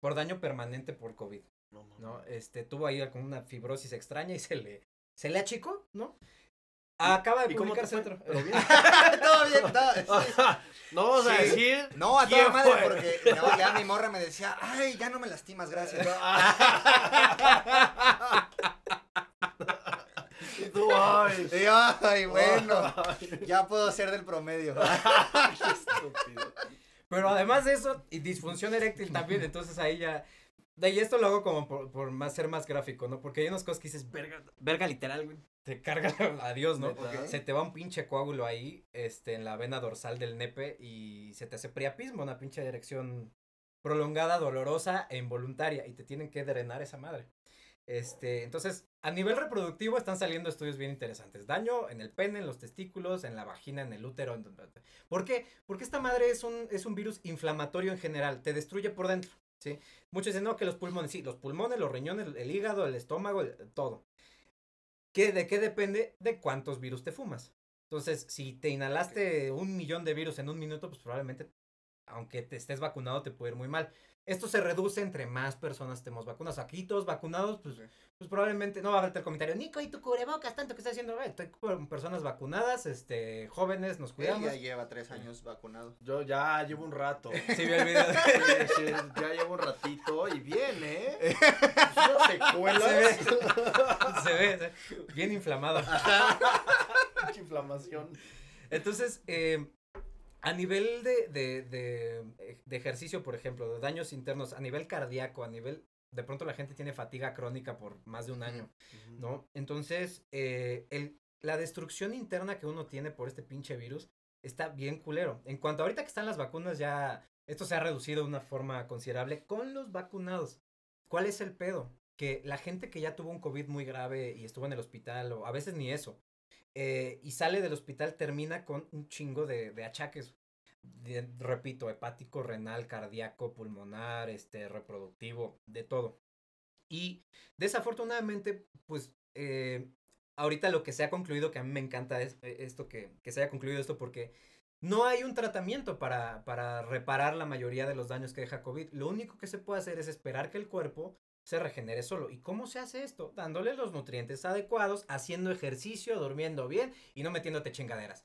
Por daño permanente por COVID, No, no, ¿no? Este, tuvo ahí con una fibrosis extraña y se le, se le achicó, ¿no? Acaba de ¿Y cómo te publicarse otro. Todo bien, todo- No vamos a decir. No, a ¿Quién toda madre, fue? porque no, ya mi morra me decía, ay, ya no me lastimas, gracias. Y tú, ay. Y ay, bueno, ya puedo ser del promedio. Qué estúpido. Pero además de eso, y disfunción eréctil también, entonces ahí ya. De ahí esto lo hago como por, por más ser más gráfico, ¿no? Porque hay unas cosas que dices, verga, verga literal, güey. Te carga a Dios, ¿no? Se te va un pinche coágulo ahí, este, en la vena dorsal del nepe y se te hace priapismo, una pinche erección prolongada, dolorosa e involuntaria y te tienen que drenar esa madre. Este, entonces, a nivel reproductivo están saliendo estudios bien interesantes. Daño en el pene, en los testículos, en la vagina, en el útero. en- ¿Por qué? Porque esta madre es un, es un virus inflamatorio en general, te destruye por dentro, ¿sí? Muchos dicen, no, que los pulmones, sí, los pulmones, los riñones, el, hígado, el estómago, el- todo. ¿Qué, ¿De qué depende? De cuántos virus te fumas. Entonces, si te inhalaste un millón de virus en un minuto, pues probablemente, aunque te estés vacunado, te puede ir muy mal. Esto se reduce entre más personas estemos vacunados. Aquí todos vacunados, pues, Sí. pues probablemente no va a haber el comentario, Nico, ¿y tu cubrebocas tanto que estás haciendo? Eh, Estoy con personas vacunadas, este, jóvenes, nos cuidamos. ya lleva tres años vacunado. Yo ya llevo un rato. Sí, vi el video. Sí, sí, ya llevo un ratito y bien, ¿eh? Ve. Se ve, se ve bien inflamado. Mucha inflamación. Entonces, eh, a nivel de, de, de, de ejercicio, por ejemplo, de daños internos, a nivel cardíaco, a nivel, de pronto la gente tiene fatiga crónica por más de un año, ¿no? Entonces, eh, el, la destrucción interna que uno tiene por este pinche virus está bien culero. En cuanto a ahorita que están las vacunas, ya esto se ha reducido de una forma considerable con los vacunados. ¿Cuál es el pedo? Que la gente que ya tuvo un COVID muy grave y estuvo en el hospital, o a veces ni eso, eh, y sale del hospital, termina con un chingo de, de achaques. Repito, hepático, renal, cardíaco, pulmonar, este, reproductivo, de todo. Y desafortunadamente, pues, eh, ahorita lo que se ha concluido, que a mí me encanta es eh, esto, que, que se haya concluido esto, porque no hay un tratamiento para, para reparar la mayoría de los daños que deja COVID. Lo único que se puede hacer es esperar que el cuerpo se regenere solo. ¿Y cómo se hace esto? Dándole los nutrientes adecuados, haciendo ejercicio, durmiendo bien y no metiéndote chingaderas.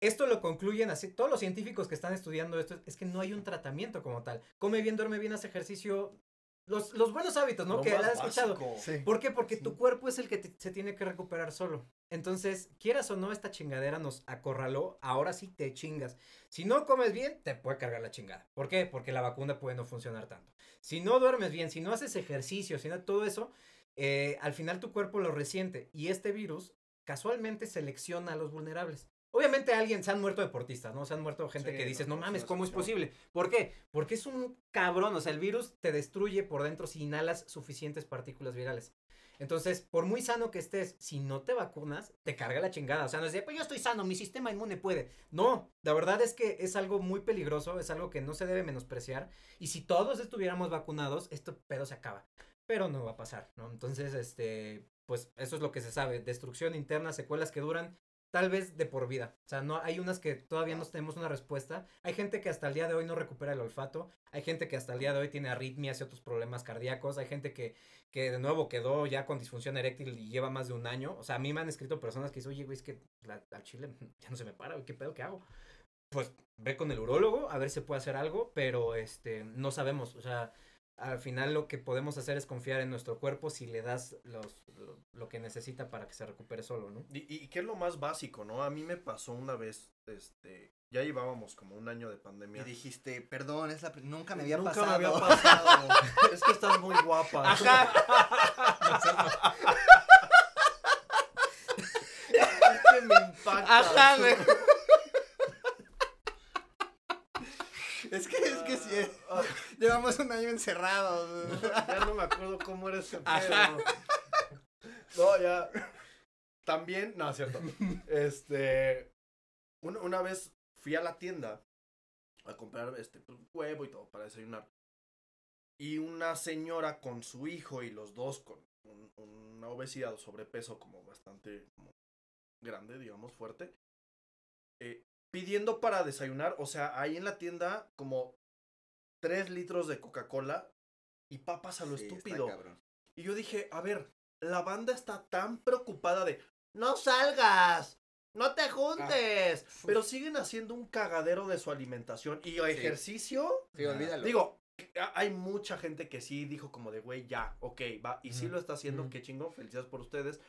Esto lo concluyen así, todos los científicos que están estudiando esto, es que no hay un tratamiento como tal. Come bien, duerme bien, hace ejercicio. Los, los buenos hábitos, ¿no? Lo que has escuchado. Sí. ¿Por qué? Porque Sí. tu cuerpo es el que te- se tiene que recuperar solo. Entonces, quieras o no, esta chingadera nos acorraló. Ahora sí te chingas. Si no comes bien, te puede cargar la chingada. ¿Por qué? Porque la vacuna puede no funcionar tanto. Si no duermes bien, si no haces ejercicio, si no todo eso, eh, al final tu cuerpo lo resiente. Y este virus casualmente selecciona a los vulnerables. Obviamente alguien, se han muerto deportistas, ¿no? Se han muerto gente Sí, que dices, no, no no, es mames, ¿cómo es posible? ¿Por qué? Porque es un cabrón, o sea, el virus te destruye por dentro si inhalas suficientes partículas virales. Entonces, por muy sano que estés, si no te vacunas, te carga la chingada. O sea, no es de, pues yo estoy sano, mi sistema inmune puede. No, la verdad es que es algo muy peligroso, es algo que no se debe menospreciar. Y si todos estuviéramos vacunados, esto pedo se acaba. Pero no va a pasar, ¿no? Entonces, este, pues eso es lo que se sabe. Destrucción interna, secuelas que duran tal vez de por vida. O sea, no hay unas que todavía no tenemos una respuesta. Hay gente que hasta el día de hoy no recupera el olfato. Hay gente que hasta el día de hoy tiene arritmias y otros problemas cardíacos. Hay gente que, que de nuevo quedó ya con disfunción eréctil y lleva más de un año. O sea, a mí me han escrito personas que dicen, oye, güey, es que al chile ya no se me para, güey, ¿qué pedo que hago? Pues ve con el urólogo a ver si puede hacer algo, pero este, no sabemos. O sea, al final lo que podemos hacer es confiar en nuestro cuerpo si le das los, lo, lo que necesita para que se recupere solo, ¿no? Y, y qué es lo más básico, ¿no? A mí me pasó una vez, este, ya llevábamos como un año de Y pandemia. dijiste, perdón, es la nunca me había Nunca pasado. me había pasado. es que estás muy guapa. es que me impacta. Ajá, güey. Es que, que sí, llevamos un año encerrados. ya no me acuerdo cómo era ese pedo. No, ya. También, no, es cierto. Este, una, una vez fui a la tienda a comprar este pues, huevo y todo para desayunar. Y una señora con su hijo y los dos con un- una obesidad o sobrepeso como bastante como grande, digamos, fuerte. eh, pidiendo para desayunar, o sea, ahí en la tienda como 3 litros de Coca-Cola y papas a lo Sí, estúpido. Y yo dije, a ver, la banda está tan preocupada de, no salgas, no te juntes, pero siguen haciendo un cagadero de su alimentación y ejercicio. Sí, olvídalo. Digo, hay mucha gente que sí dijo como de, güey, ya, ok, va, y sí lo está haciendo, qué chingón, felicidades por ustedes.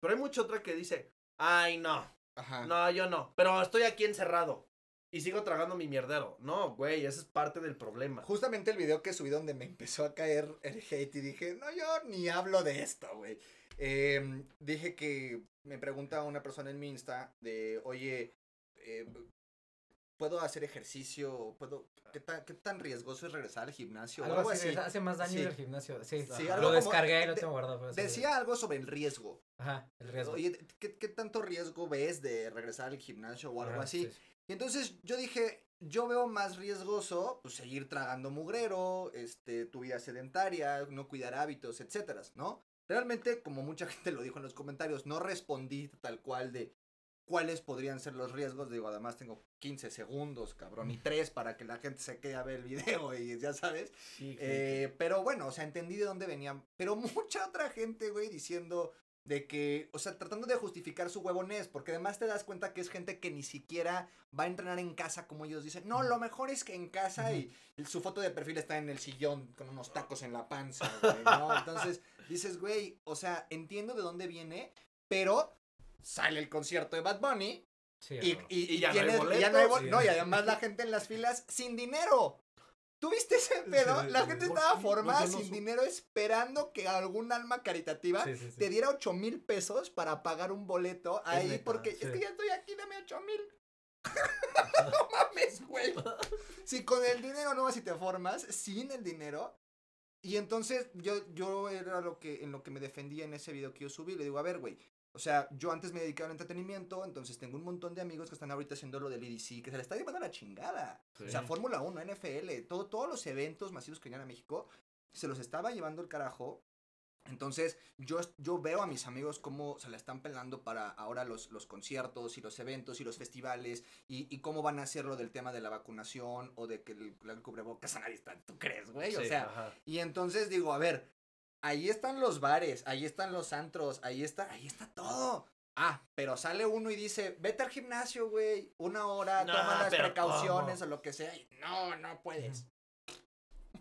Pero hay mucha otra que dice, ay, no, Ajá. no, yo no, pero estoy aquí encerrado y sigo tragando mi mierdero. No, güey, ese es parte del problema. Justamente el video que subí donde me empezó a caer el hate y dije, no, yo ni hablo de esto, güey. Em, dije que me pregunta una persona en mi Insta de, oye, eh, ¿puedo hacer ejercicio? ¿Puedo, qué, tan, ¿Qué tan riesgoso es regresar al gimnasio? Algo algo así, así. hace más daño Sí. del gimnasio. Sí, Sí, lo algo como- descargué y lo tengo guardado. sí. Decía algo sobre el riesgo. Ajá, el riesgo. Oye, ¿qué, qué tanto riesgo ves de regresar al gimnasio o algo Ajá, así? sí, sí. Y entonces yo dije, yo veo más riesgoso pues seguir tragando mugrero, este, tu vida sedentaria, no cuidar hábitos, etcétera, ¿no? Realmente, como mucha gente lo dijo en los comentarios, no respondí tal cual de cuáles podrían ser los riesgos. Digo, además tengo 15 segundos, cabrón, y 3 para que la gente se quede a ver el video y ya sabes. Sí, sí, Eh, pero bueno, o sea, entendí de dónde venían. Pero mucha otra gente, güey, diciendo de que, o sea, tratando de justificar su huevonés, porque además te das cuenta que es gente que ni siquiera va a entrenar en casa como ellos dicen. No, lo mejor es que en casa y su foto de perfil está en el sillón con unos tacos en la panza, güey, ¿no? Entonces dices, güey, o sea, entiendo de dónde viene, pero sale el concierto de Bad Bunny Sí, Y, y, Y ya no hay boletos, ya no, y además la gente en las filas sin dinero. ¿Tuviste ese pedo? sí, La gente ¿Por estaba formada No, yo no sin dinero esperando que algún alma caritativa Sí, sí, sí. te diera ocho mil pesos para pagar un boleto ahí neta, porque es que ya estoy aquí, dame ocho mil. no mames, güey. Si con el dinero no vas y te formas, sin el dinero. Y entonces yo, yo era lo que, en lo que me defendía en ese video que yo subí. Le digo, a ver, güey. O sea, yo antes me dedicaba al entretenimiento, entonces tengo un montón de amigos que están ahorita haciendo lo del EDC, que se le está llevando a la chingada. O sea, Sí. Fórmula 1, NFL, todo, todos los eventos masivos que llegan a México, se los estaba llevando el carajo. Entonces, yo, yo veo a mis amigos cómo se la están pelando para ahora los, los conciertos y los eventos y los festivales y, y cómo van a hacer lo del tema de la vacunación o de que el, el cubrebocas a nadie está. ¿Tú crees, güey? o Sí, sea, ajá. y entonces digo, a ver, ahí están los bares, ahí están los antros, ahí está, ahí está todo. Ah, pero sale uno y dice, vete al gimnasio, güey, una hora, No, toma las precauciones ¿cómo? o lo que sea. Y no, no puedes.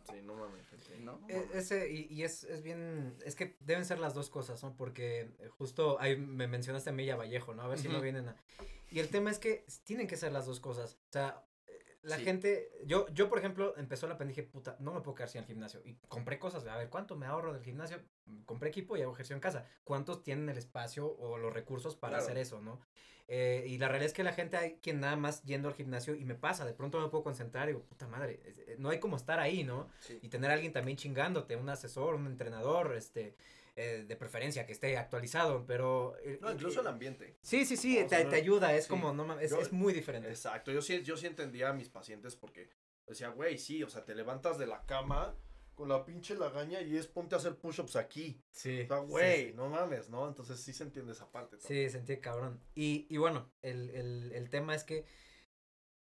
Sí, no mames, gente. ¿No? E- Ese, y, y es, es bien, es que deben ser las dos cosas, ¿no? Porque eh, justo ahí me mencionaste a mí y a Vallejo, ¿no? A ver si no vienen a... Y el tema es que tienen que ser las dos cosas. O sea, la Sí. gente, yo, yo por ejemplo, empezó la pendeja, puta, no me puedo quedar sin el gimnasio. Y compré cosas, a ver, ¿cuánto me ahorro del gimnasio? Compré equipo y hago ejercicio en casa. ¿Cuántos tienen el espacio o los recursos para Claro. hacer eso, no? Eh, y la realidad es que la gente hay quien nada más yendo al gimnasio y me pasa, de pronto no me puedo concentrar y digo, puta madre, eh, no hay como estar ahí, ¿no? Sí. y tener a alguien también chingándote, un asesor, un entrenador, este, eh, de preferencia que esté actualizado, pero... eh, No, incluso el ambiente. Sí, sí, sí, te, ayuda, es sí. como, no mames, es, Yo- es muy diferente. Exacto, yo sí, yo sí entendía a mis pacientes porque decía, güey, sí, o sea, te levantas de la cama con la pinche lagaña y es ponte a hacer push-ups aquí. Sí. O sea, güey, no mames, ¿no? Entonces sí se entiende esa parte. ¿no? Sí, sentí cabrón. Y, y bueno, el, el, el tema es que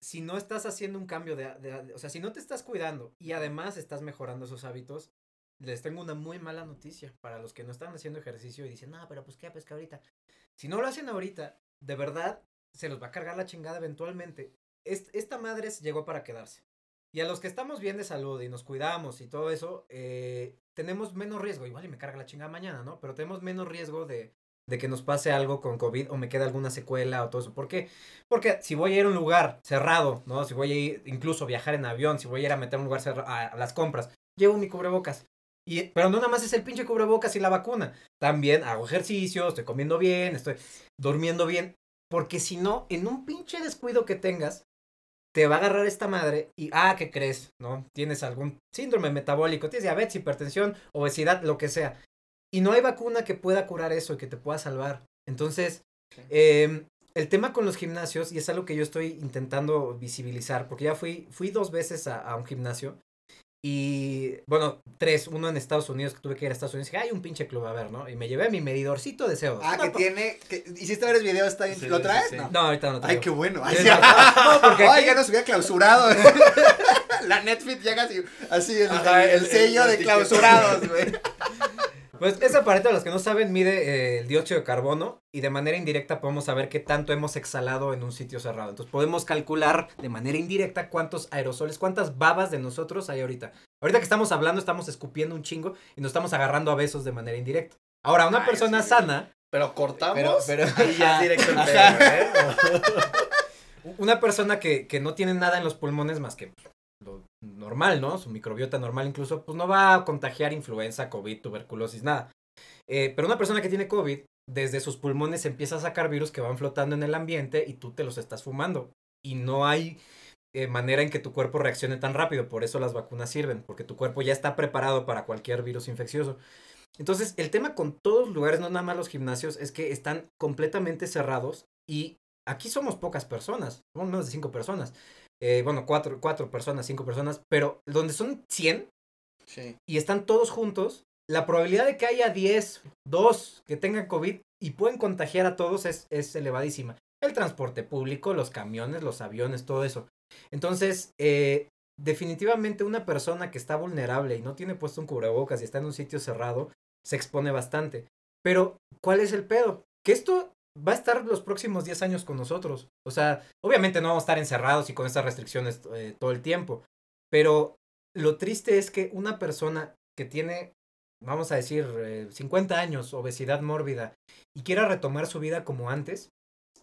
si no estás haciendo un cambio de, de- O sea, si no te estás cuidando y además estás mejorando esos hábitos, les tengo una muy mala noticia para los que no están haciendo ejercicio y dicen, no, pero pues qué, que ahorita. Si no lo hacen ahorita, de verdad, se los va a cargar la chingada eventualmente. Es- esta madre llegó para quedarse. Y a los que estamos bien de salud y nos cuidamos y todo eso, eh, tenemos menos riesgo. Igual y me carga la chingada mañana, ¿no? Pero tenemos menos riesgo de, de que nos pase algo con COVID o me quede alguna secuela o todo eso. ¿Por qué? Porque si voy a ir a un lugar cerrado, ¿no? Si voy a ir, incluso viajar en avión, si voy a ir a meter un lugar cerrado, a las compras, llevo mi cubrebocas. Y, pero no nada más es el pinche cubrebocas y la vacuna. También hago ejercicio, estoy comiendo bien, estoy durmiendo bien. Porque si no, en un pinche descuido que tengas, te va a agarrar esta madre y, ah, ¿qué crees? ¿No? Tienes algún síndrome metabólico, tienes diabetes, hipertensión, obesidad, lo que sea. Y no hay vacuna que pueda curar eso y que te pueda salvar. Entonces, eh, el tema con los gimnasios, y es algo que yo estoy intentando visibilizar, porque ya fui, fui dos veces a, a un gimnasio. Y bueno, tres, uno en Estados Unidos, que tuve que ir a Estados Unidos, y dije, hay un pinche club, a ver, ¿no? Y me llevé mi medidorcito de CO2. Ah, No, que tiene. Que, ¿Hiciste varios videos? ¿Está bien? Sí, ¿Lo traes? sí. No. No, ahorita no Ay, traigo. qué bueno. Ay, no, porque Ay, aquí- ya nos hubiera clausurado. La Netflix llega así, así el, Ajá, el- el el- sello el- de clausurados, güey. Pues ese aparato, los que no saben, mide eh, el dióxido de carbono y de manera indirecta podemos saber qué tanto hemos exhalado en un sitio cerrado. Entonces podemos calcular de manera indirecta cuántos aerosoles, cuántas babas de nosotros hay ahorita. Ahorita que estamos hablando, estamos escupiendo un chingo y nos estamos agarrando a besos de manera indirecta. Ahora, una Ay, persona sí. sana, Pero cortamos Pero- pero- y ya es directo el pedo, ¿eh? una persona que, que no tiene nada en los pulmones más que normal, ¿no? Su microbiota normal incluso, pues no va a contagiar influenza, COVID, tuberculosis, nada. Eh, pero una persona que tiene COVID, desde sus pulmones empieza a sacar virus que van flotando en el ambiente y tú te los estás fumando. Y no hay eh, manera en que tu cuerpo reaccione tan rápido. Por eso las vacunas sirven, porque tu cuerpo ya está preparado para cualquier virus infeccioso. Entonces, el tema con todos los lugares, no nada más los gimnasios, es que están completamente cerrados y aquí somos pocas personas, somos menos de cinco personas. Eh, bueno, cuatro, cuatro personas, cinco personas, pero donde son 100 Sí. y están todos juntos, la probabilidad de que haya 10, 2 que tengan COVID y pueden contagiar a todos es, es elevadísima. El transporte público, los camiones, los aviones, todo eso. Entonces, eh, definitivamente una persona que está vulnerable y no tiene puesto un cubrebocas y está en un sitio cerrado, se expone bastante. Pero, ¿cuál es el pedo? Que esto va a estar los próximos 10 años con nosotros. O sea, obviamente no vamos a estar encerrados y con estas restricciones eh, todo el tiempo. Pero lo triste es que una persona que tiene, vamos a decir, eh, 50 años, obesidad mórbida, y quiera retomar su vida como antes,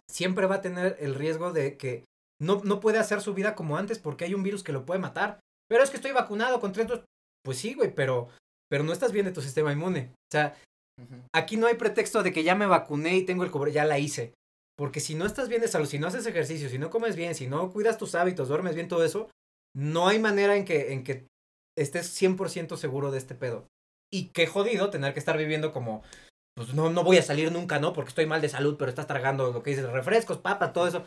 siempre va a tener el riesgo de que no, no puede hacer su vida como antes porque hay un virus que lo puede matar. Pero es que estoy vacunado contra estos. Pues sí, güey, pero, pero no estás bien de tu sistema inmune. O sea, aquí no hay pretexto de que ya me vacuné y tengo el cobre, ya la hice. Porque si no estás bien de salud, si no haces ejercicio, si no comes bien, si no cuidas tus hábitos, duermes bien, todo eso, no hay manera en que, en que estés 100% seguro de este pedo. Y qué jodido tener que estar viviendo como, pues no, no voy a salir nunca, ¿no? Porque estoy mal de salud, pero estás tragando lo que dices, refrescos, papas, todo eso.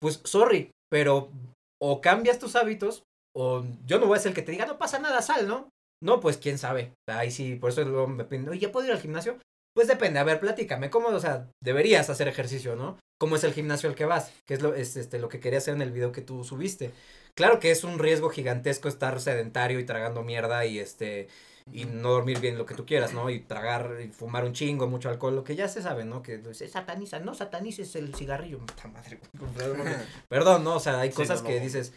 Pues, sorry, pero o cambias tus hábitos, o yo no voy a ser el que te diga, no pasa nada, sal, ¿no? No, pues quién sabe. Ahí sí, por eso luego me piden, ¿ya puedo ir al gimnasio? Pues depende, a ver, platícame, ¿cómo, o sea, deberías hacer ejercicio, ¿no? ¿Cómo es el gimnasio al que vas? Que es lo, es, este, lo que quería hacer en el video que tú subiste. Claro que es un riesgo gigantesco estar sedentario y tragando mierda y este y no dormir bien lo que tú quieras, ¿no? Y tragar y fumar un chingo, mucho alcohol, lo que ya se sabe, ¿no? Que se sataniza, no satanices el cigarrillo, puta madre. Perdón, no, o sea, hay cosas no, que dices,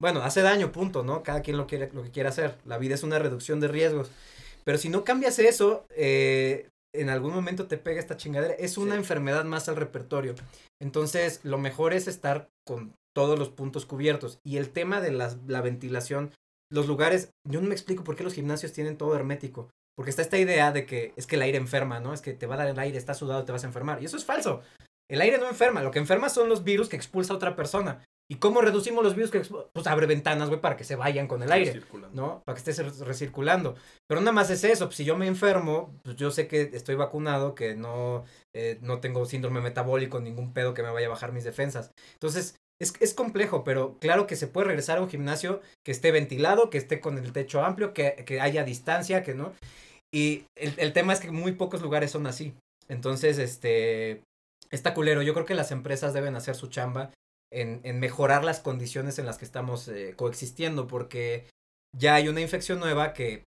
bueno, hace daño, punto, ¿no? Cada quien lo quiere lo que quiera hacer. La vida es una reducción de riesgos. Pero si no cambias eso, eh, en algún momento te pega esta chingadera. Es una Sí. enfermedad más al repertorio. Entonces, lo mejor es estar con todos los puntos cubiertos. Y el tema de las, la ventilación, los lugares, yo no me explico por qué los gimnasios tienen todo hermético. Porque está esta idea de que es que el aire enferma, ¿no? Es que te va a dar el aire, está sudado, te vas a enfermar. Y eso es falso. El aire no enferma, lo que enferma son los virus que expulsa otra persona. ¿Y cómo reducimos los virus que? Pues abre ventanas, güey, para que se vayan con el aire. ¿no? Para que estés re- recirculando. Pero nada más es eso, pues, si yo me enfermo, pues yo sé que estoy vacunado, que no, eh, no tengo síndrome metabólico, ningún pedo que me vaya a bajar mis defensas. Entonces, es, es complejo, pero claro que se puede regresar a un gimnasio que esté ventilado, que esté con el techo amplio, que, que haya distancia, que no. Y el, el tema es que muy pocos lugares son así. Entonces, este, está culero. Yo creo que las empresas deben hacer su chamba en, en mejorar las condiciones en las que estamos eh, coexistiendo, porque ya hay una infección nueva que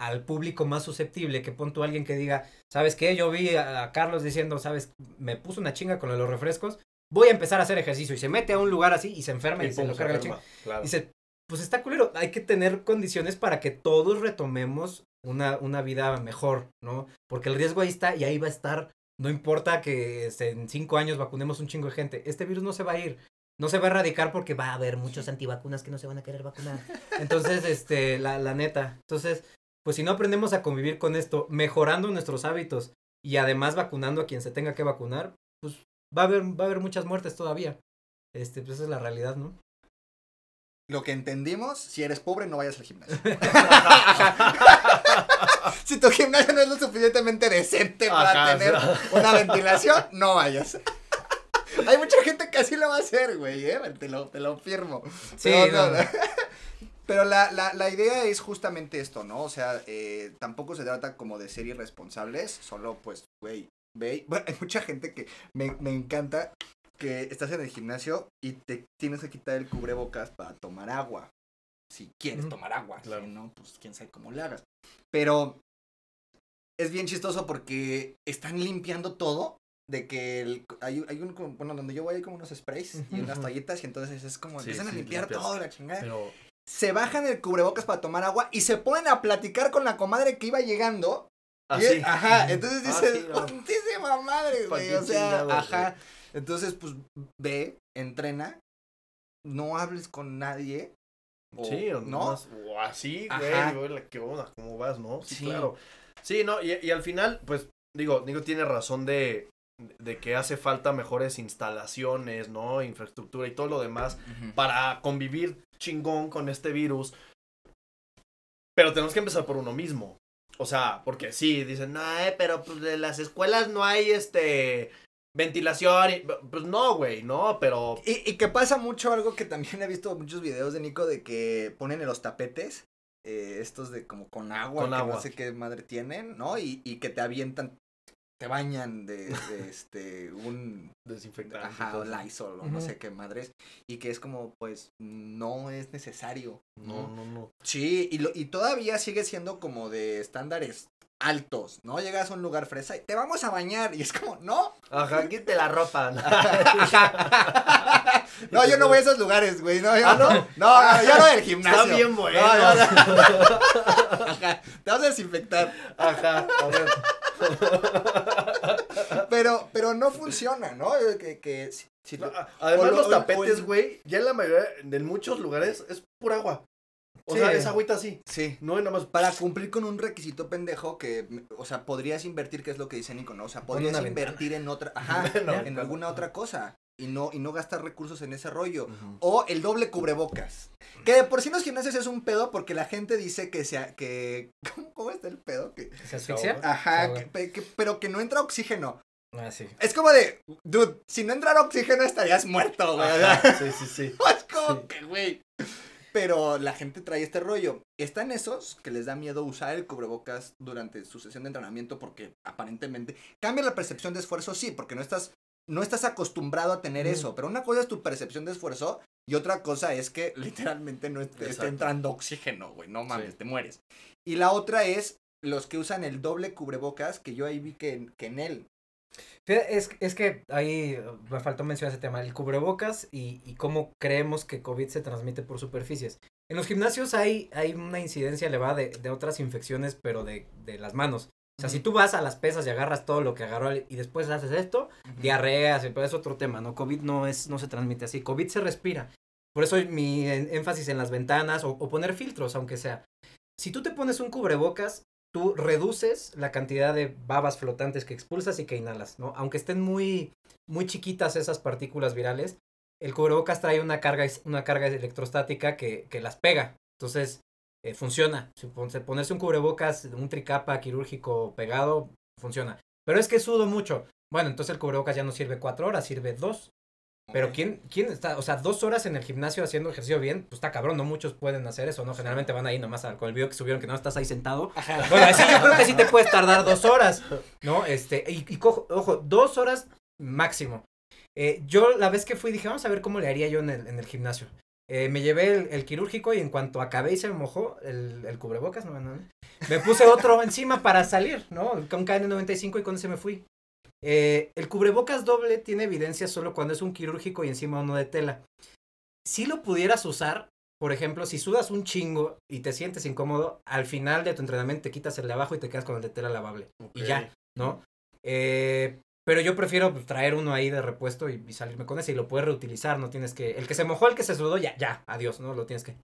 al público más susceptible, que pon tú a alguien que diga, ¿sabes qué? Yo vi a, a Carlos diciendo, ¿sabes? Me puso una chinga con los refrescos, voy a empezar a hacer ejercicio y se mete a un lugar así y se enferma y, Y se lo se carga la enferma, claro. Dice, pues está culero, hay que tener condiciones para que todos retomemos una, una vida mejor, ¿no? Porque el riesgo ahí está y ahí va a estar. No importa que este, en cinco años vacunemos un chingo de gente. Este virus no se va a ir. No se va a erradicar porque va a haber muchos antivacunas que no se van a querer vacunar. Entonces, este, la, la neta. Entonces, pues si no aprendemos a convivir con esto, mejorando nuestros hábitos y además vacunando a quien se tenga que vacunar, pues va a haber, va a haber muchas muertes todavía. Este, pues esa es la realidad, ¿no? Lo que entendimos, si eres pobre, no vayas al gimnasio. si tu gimnasio no es lo suficientemente decente para tener una ventilación, no vayas. Hay mucha gente que así lo va a hacer, güey, ¿eh? Te lo, te lo firmo. Sí, Pero, no, no. Pero la, la, la idea es justamente esto, ¿no? O sea, eh, tampoco se trata como de ser irresponsables, solo pues, güey, ve. Bueno, hay mucha gente que me, me encanta que estás en el gimnasio y te tienes que quitar el cubrebocas para tomar agua. Si quieres tomar agua, Claro. si no, pues quién sabe cómo le hagas. Pero es bien chistoso porque están limpiando todo. De que el- hay, hay un, bueno, donde yo voy hay como unos sprays y unas toallitas y entonces es como, Sí, empiezan a sí, limpiar limpias. todo la chingada Pero se bajan el cubrebocas para tomar agua y se ponen a platicar con la comadre que iba llegando. Así. ajá, entonces Ah, dices, sí, no. "Putísima madre, ¿Pa' güey. O sea, ajá. Entonces, pues, ve, entrena, no hables con nadie. o- Sí, o ¿no? o así, güey, güey, ¿qué onda? ¿Cómo vas, no? Sí, Sí. claro. Sí, no, y, y al final, pues, digo, digo, tiene razón de, de que hace falta mejores instalaciones, ¿no? Infraestructura y todo lo demás para convivir chingón con este virus. Pero tenemos que empezar por uno mismo. O sea, porque sí, dicen, no, eh, pero pues en las escuelas no hay este ventilación. y-". Pues no, güey, no, pero Y, y que pasa mucho algo que también he visto muchos videos de Nico de que ponen en los tapetes, eh, estos de como con agua, Con que agua. no sé qué madre tienen, ¿no? Y, y que te avientan, te bañan de, de este, un desinfectante. Ajá, o. Lysol, o no sé qué madres. Y que es como, pues, no es necesario. No, no, no. Sí, y, lo, y todavía sigue siendo como de estándares altos, ¿no? Llegas a un lugar fresa y te vamos a bañar. Y es como, no. Ajá, quite la ropa. no, yo no voy a esos lugares, güey. No, yo, ¿Ah, no? no? Yo no del gimnasio. Está bien bueno. No, no, no. Ajá, te vas a desinfectar. Ajá, a ver. pero, pero no funciona, ¿no? Eh, Que, que si- si No, lo- a- Además, los tapetes, el- güey, ya en la mayoría, en muchos lugares, es pura agua. O Sí. sea, es agüita así. Sí. No, y nada más. Para cumplir con un requisito pendejo que, o sea, podrías invertir, que es lo que dice Nico, ¿no? O sea, podrías ventana. invertir en otra, ajá, en alguna otra cosa y no, y no gastar recursos en ese rollo. O el doble cubrebocas. Que de por sí en los gimnasios es un pedo porque la gente dice que sea, que, ¿cómo, cómo está el pedo? Que, ¿Se asfixia? ajá, que- pe- que- pero que no entra oxígeno. Ah, sí. Es como de, dude, si no entrara oxígeno estarías muerto, güey. Sí, sí, sí. es como Sí. que, güey. Pero la gente trae este rollo. Están esos que les da miedo usar el cubrebocas durante su sesión de entrenamiento porque aparentemente cambia la percepción de esfuerzo, sí, porque no estás, no estás acostumbrado a tener Mm. eso. Pero una cosa es tu percepción de esfuerzo y otra cosa es que literalmente no esté Exacto. entrando oxígeno, güey. No mames, Sí. te mueres. Y la otra es los que usan el doble cubrebocas, que yo ahí vi que, en- que en él. Es, es que ahí me faltó mencionar ese tema, el cubrebocas y, y cómo creemos que COVID se transmite por superficies. En los gimnasios hay, hay una incidencia elevada de, de otras infecciones, pero de, de las manos. O sea, si tú vas a las pesas y agarras todo lo que agarró y después haces esto, diarreas, y pues es otro tema, ¿no? COVID no, es, no se transmite así, COVID se respira. Por eso mi énfasis en las ventanas o, o poner filtros, aunque sea. Si tú te pones un cubrebocas, tú reduces la cantidad de babas flotantes que expulsas y que inhalas, ¿no? Aunque estén muy, muy chiquitas esas partículas virales, el cubrebocas trae una carga, una carga electrostática que, que las pega. Entonces, eh, funciona. Si pon- se- ponerse un cubrebocas, un tricapa quirúrgico pegado, funciona. Pero es que sudo mucho. Bueno, entonces el cubrebocas ya no sirve cuatro horas, sirve dos. Pero. ¿quién, ¿quién está? O sea, dos horas en el gimnasio haciendo ejercicio bien, pues está cabrón, no muchos pueden hacer eso, ¿no? Generalmente van ahí nomás al- con el video que subieron que no estás ahí sentado. Ajá. Bueno, así yo creo que sí te puedes tardar dos horas, ¿no? Este, y, y cojo- ojo, dos horas máximo. Eh, yo la vez que fui dije, vamos a ver cómo le haría yo en el, en el gimnasio. Eh, me llevé el, el quirúrgico y en cuanto acabé y se me mojó el, el cubrebocas, no, no, no, me puse otro encima para salir, ¿no? Con KN95 y con ese me fui. Eh, el cubrebocas doble tiene evidencia solo cuando es un quirúrgico y encima uno de tela. Si lo pudieras usar, por ejemplo, si sudas un chingo y te sientes incómodo, al final de tu entrenamiento te quitas el de abajo y te quedas con el de tela lavable. Y ya. ¿no? Eh, pero yo prefiero pues, traer uno ahí de repuesto y, y salirme con ese y lo puedes reutilizar, no tienes que... El que se mojó, el que se sudó, ya, ya, adiós, ¿no? Lo tienes que,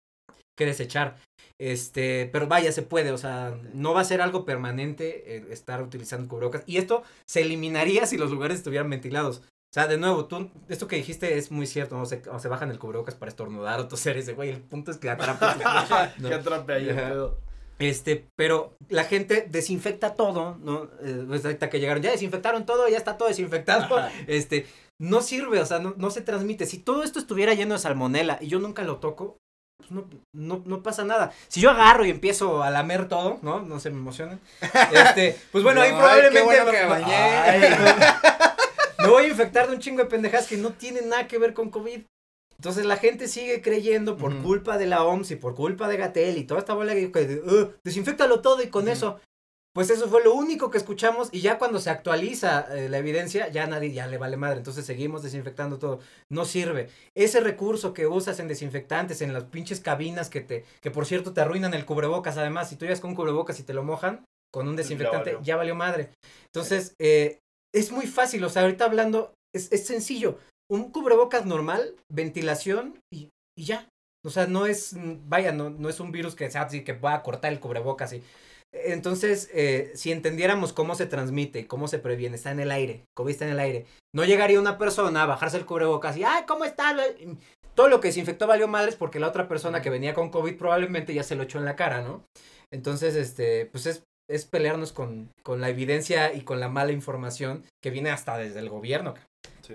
que desechar. Este, pero vaya, se puede, o sea, no va a ser algo permanente eh, estar utilizando cubrebocas. Y esto se eliminaría si los lugares estuvieran ventilados. O sea, de nuevo, tú, esto que dijiste es muy cierto, ¿no? Se, o se bajan el cubrebocas para estornudar o toser ese, güey, el punto es que atrapa. ¿no? Que atrape ahí el pedo. Este, pero la gente desinfecta todo, ¿no? Eh, pues ahorita que llegaron, ya desinfectaron todo, ya está todo desinfectado. Ajá. Este, no sirve, o sea, no, no se transmite. Si todo esto estuviera lleno de salmonela y yo nunca lo toco, pues no, no, no pasa nada. Si yo agarro y empiezo a lamer todo, ¿no? No se me emocionen. Este, pues bueno, ahí probablemente. qué bueno me- que me bañé. Ay, me voy a infectar de un chingo de pendejadas que no tienen nada que ver con COVID. Entonces la gente sigue creyendo por culpa de la OMS y por culpa de Gatel y toda esta bola que, "Uh, desinfectalo todo y con eso. Pues eso fue lo único que escuchamos y ya cuando se actualiza eh, la evidencia ya nadie ya le vale madre. Entonces seguimos desinfectando todo. No sirve. Ese recurso que usas en desinfectantes, en las pinches cabinas que te, que por cierto te arruinan el cubrebocas. Además, si tú llegas con un cubrebocas y te lo mojan con un Ya desinfectante, valió. ya valió madre. Entonces, eh, es muy fácil. O sea, ahorita hablando, es, es sencillo. Un cubrebocas normal, ventilación y, y ya. O sea, no es, mm, vaya, no, no es un virus que sea así que va a cortar el cubrebocas y. Entonces, eh, si entendiéramos cómo se transmite, cómo se previene, está en el aire, COVID está en el aire, no llegaría una persona a bajarse el cubrebocas y, ay, ¿cómo está? Todo lo que desinfectó valió madres porque la otra persona que venía con COVID probablemente ya se lo echó en la cara, ¿no? Entonces, este, pues es, es pelearnos con, con la evidencia y con la mala información que viene hasta desde el gobierno.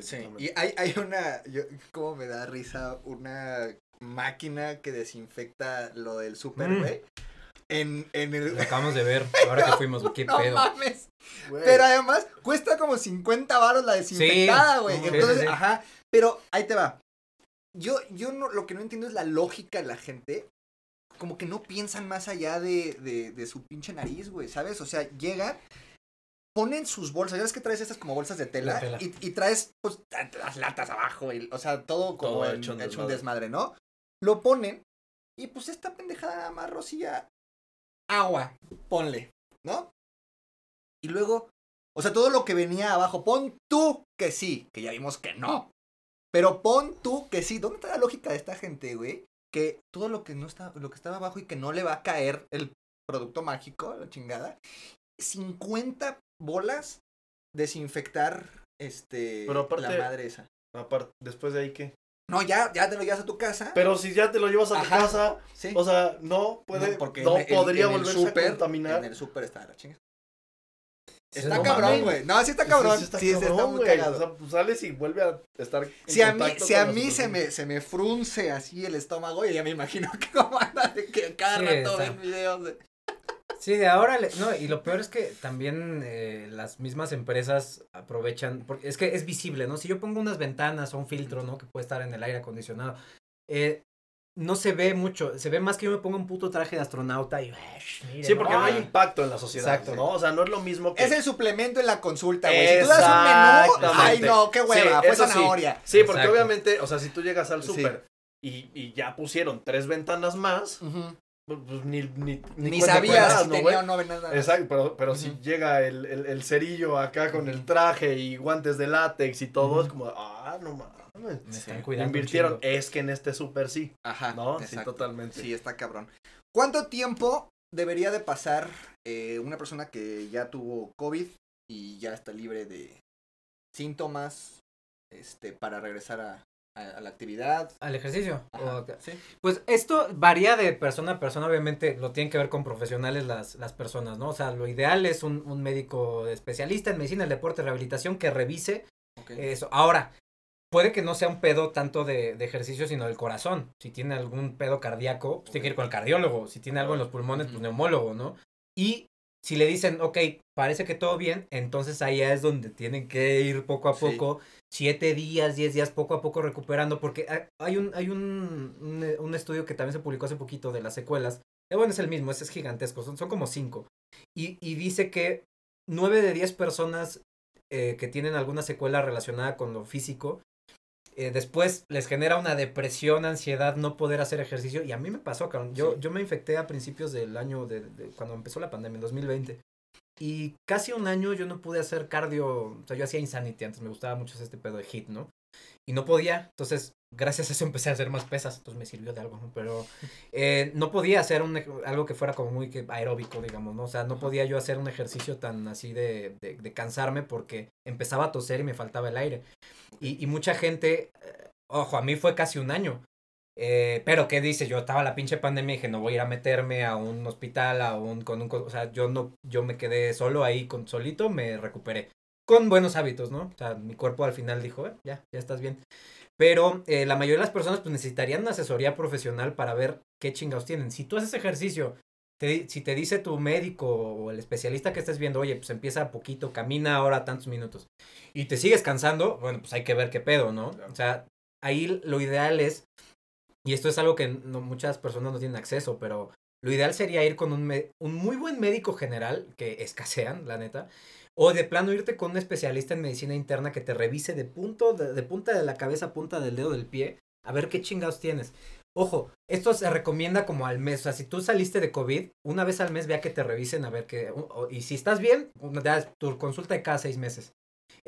Sí, y hay, hay una, yo, como me da risa, una máquina que desinfecta lo del super, Mm. güey. En, en el... Lo acabamos de ver ahora que fuimos, qué no pedo. mames. Pero además cuesta como 50 baros la desinfectada, güey. Sí, Entonces, sí, sí. ajá. Pero ahí te va. Yo, yo no, lo que no entiendo es la lógica de la gente. Como que no piensan más allá de, de, de su pinche nariz, güey, ¿sabes? O sea, llegan, ponen sus bolsas. Ya ves que traes estas como bolsas de tela. Y, y traes, pues, las latas abajo. y- o sea, todo como Todo en- hecho un hecho un desmadre. desmadre, ¿no? Lo ponen. Y pues esta pendejada nada más rocía agua. Ponle, ¿no? Y luego, o sea, todo lo que venía abajo, pon tú que sí, que ya vimos que no. Pero pon tú que sí. ¿Dónde está la lógica de esta gente, güey? Que todo lo que no está, lo que estaba abajo y que no le va a caer el producto mágico, la chingada. 50 bolas desinfectar este Pero aparte- la madre esa. Aparte, después de ahí, ¿qué? No, ya, ya te lo llevas a tu casa. Pero si ya te lo llevas a tu casa, sí. o sea, no puede, no, porque no en el- podría en el volverse súper- a contaminar. En el súper está la chinga. Está no cabrón, güey. No, sí está cabrón. sí está Sí, sí está muy cagado. O sea, pues sales y vuelve a estar en Si a mí, si a mí se me, se me frunce así el estómago, y ya me imagino que como anda de que cada Sí, rato ven videos de... Sí, de ahora, le- no, y lo peor es que también eh, las mismas empresas aprovechan, porque es que es visible, ¿no? Si yo pongo unas ventanas o un filtro, ¿no? Que puede estar en el aire acondicionado, eh, no se ve mucho, se ve más que yo me ponga un puto traje de astronauta y... Sí, porque no hay ay, impacto en la sociedad, Exacto. ¿no? O sea, no es lo mismo que... Es el suplemento en la consulta, güey. Si tú das un menú, ay no, qué hueva, Sí, fue sí. zanahoria. Sí, porque Exacto. obviamente, o sea, si tú llegas al Sí. súper y, y ya pusieron tres ventanas más, pues, pues, ni, ni, Ni, cuenta sabías si ¿no, tenía güey? o no nada. Exacto, pero, pero si llega el, el, el cerillo acá con el traje y guantes de látex y todo, es como, ah, no mames. Me están cuidando. Invirtieron, es que en este súper sí, Ajá. ¿no? Sí, totalmente. Sí, está cabrón. ¿Cuánto tiempo debería de pasar eh, una persona que ya tuvo COVID y ya está libre de síntomas este, para regresar a, a- a la actividad? Al ejercicio. Ajá. o- Sí. Pues esto varía de persona a persona, obviamente lo tienen que ver con profesionales las, las personas, ¿no? O sea, lo ideal es un, un médico especialista en medicina, el deporte, rehabilitación que revise eso. Ahora, puede que no sea un pedo tanto de, de ejercicio, sino del corazón. Si tiene algún pedo cardíaco, pues tiene que ir con el cardiólogo. Si tiene algo en los pulmones, pues neumólogo, ¿no? Y si le dicen, ok, parece que todo bien, entonces ahí es donde tienen que ir poco a Sí. Siete días, diez días, poco a poco recuperando, porque ha- hay un, hay un, un, eh, un estudio que también se publicó hace poquito de las secuelas. Eh, bueno, es el mismo, ese es gigantesco, son, son como cinco. Y, y dice que nueve de diez personas eh, que tienen alguna secuela relacionada con lo físico, eh, después les genera una depresión, ansiedad, no poder hacer ejercicio. Y a mí me pasó, cabrón. Yo, Sí. yo me infecté a principios del año, de, de- cuando empezó la pandemia, en 2020. Y casi un año yo no pude hacer cardio. O sea, yo hacía Insanity antes, me gustaba mucho este pedo de hit, ¿no? Y no podía. Entonces, gracias a eso empecé a hacer más pesas. Entonces me sirvió de algo, ¿no? Pero eh, no podía hacer un, algo que fuera como muy aeróbico, digamos, ¿no? O sea, no podía yo hacer un ejercicio tan así de, de, de cansarme porque empezaba a toser y me faltaba el aire. Y, y mucha gente, eh, ojo, a mí fue casi un año. Eh, pero qué dice, yo estaba la pinche pandemia y dije, no voy a ir a meterme a un hospital, a un, con un, o sea, yo no, yo me quedé solo ahí con solito, me recuperé. Con buenos hábitos, ¿no? O sea, mi cuerpo al final dijo, "Eh, ya, ya estás bien. Pero eh, la mayoría de las personas pues necesitarían una asesoría profesional para ver qué chingados tienen. Si tú haces ejercicio, te si te dice tu médico o el especialista que estés viendo, oye, pues empieza a poquito, camina ahora tantos minutos, y te sigues cansando, bueno, pues hay que ver qué pedo, ¿no? O sea, ahí lo ideal es, y esto es algo que no, muchas personas no tienen acceso, pero lo ideal sería ir con un, un muy buen médico general, que escasean, la neta, o de plano irte con un especialista en medicina interna que te revise de punto, de, punta de la cabeza a punta del dedo del pie, a ver qué chingados tienes. Ojo, esto se recomienda como al mes. O sea, si tú saliste de COVID, una vez al mes vea que te revisen a ver o- y si estás bien, ya tu consulta de cada seis meses.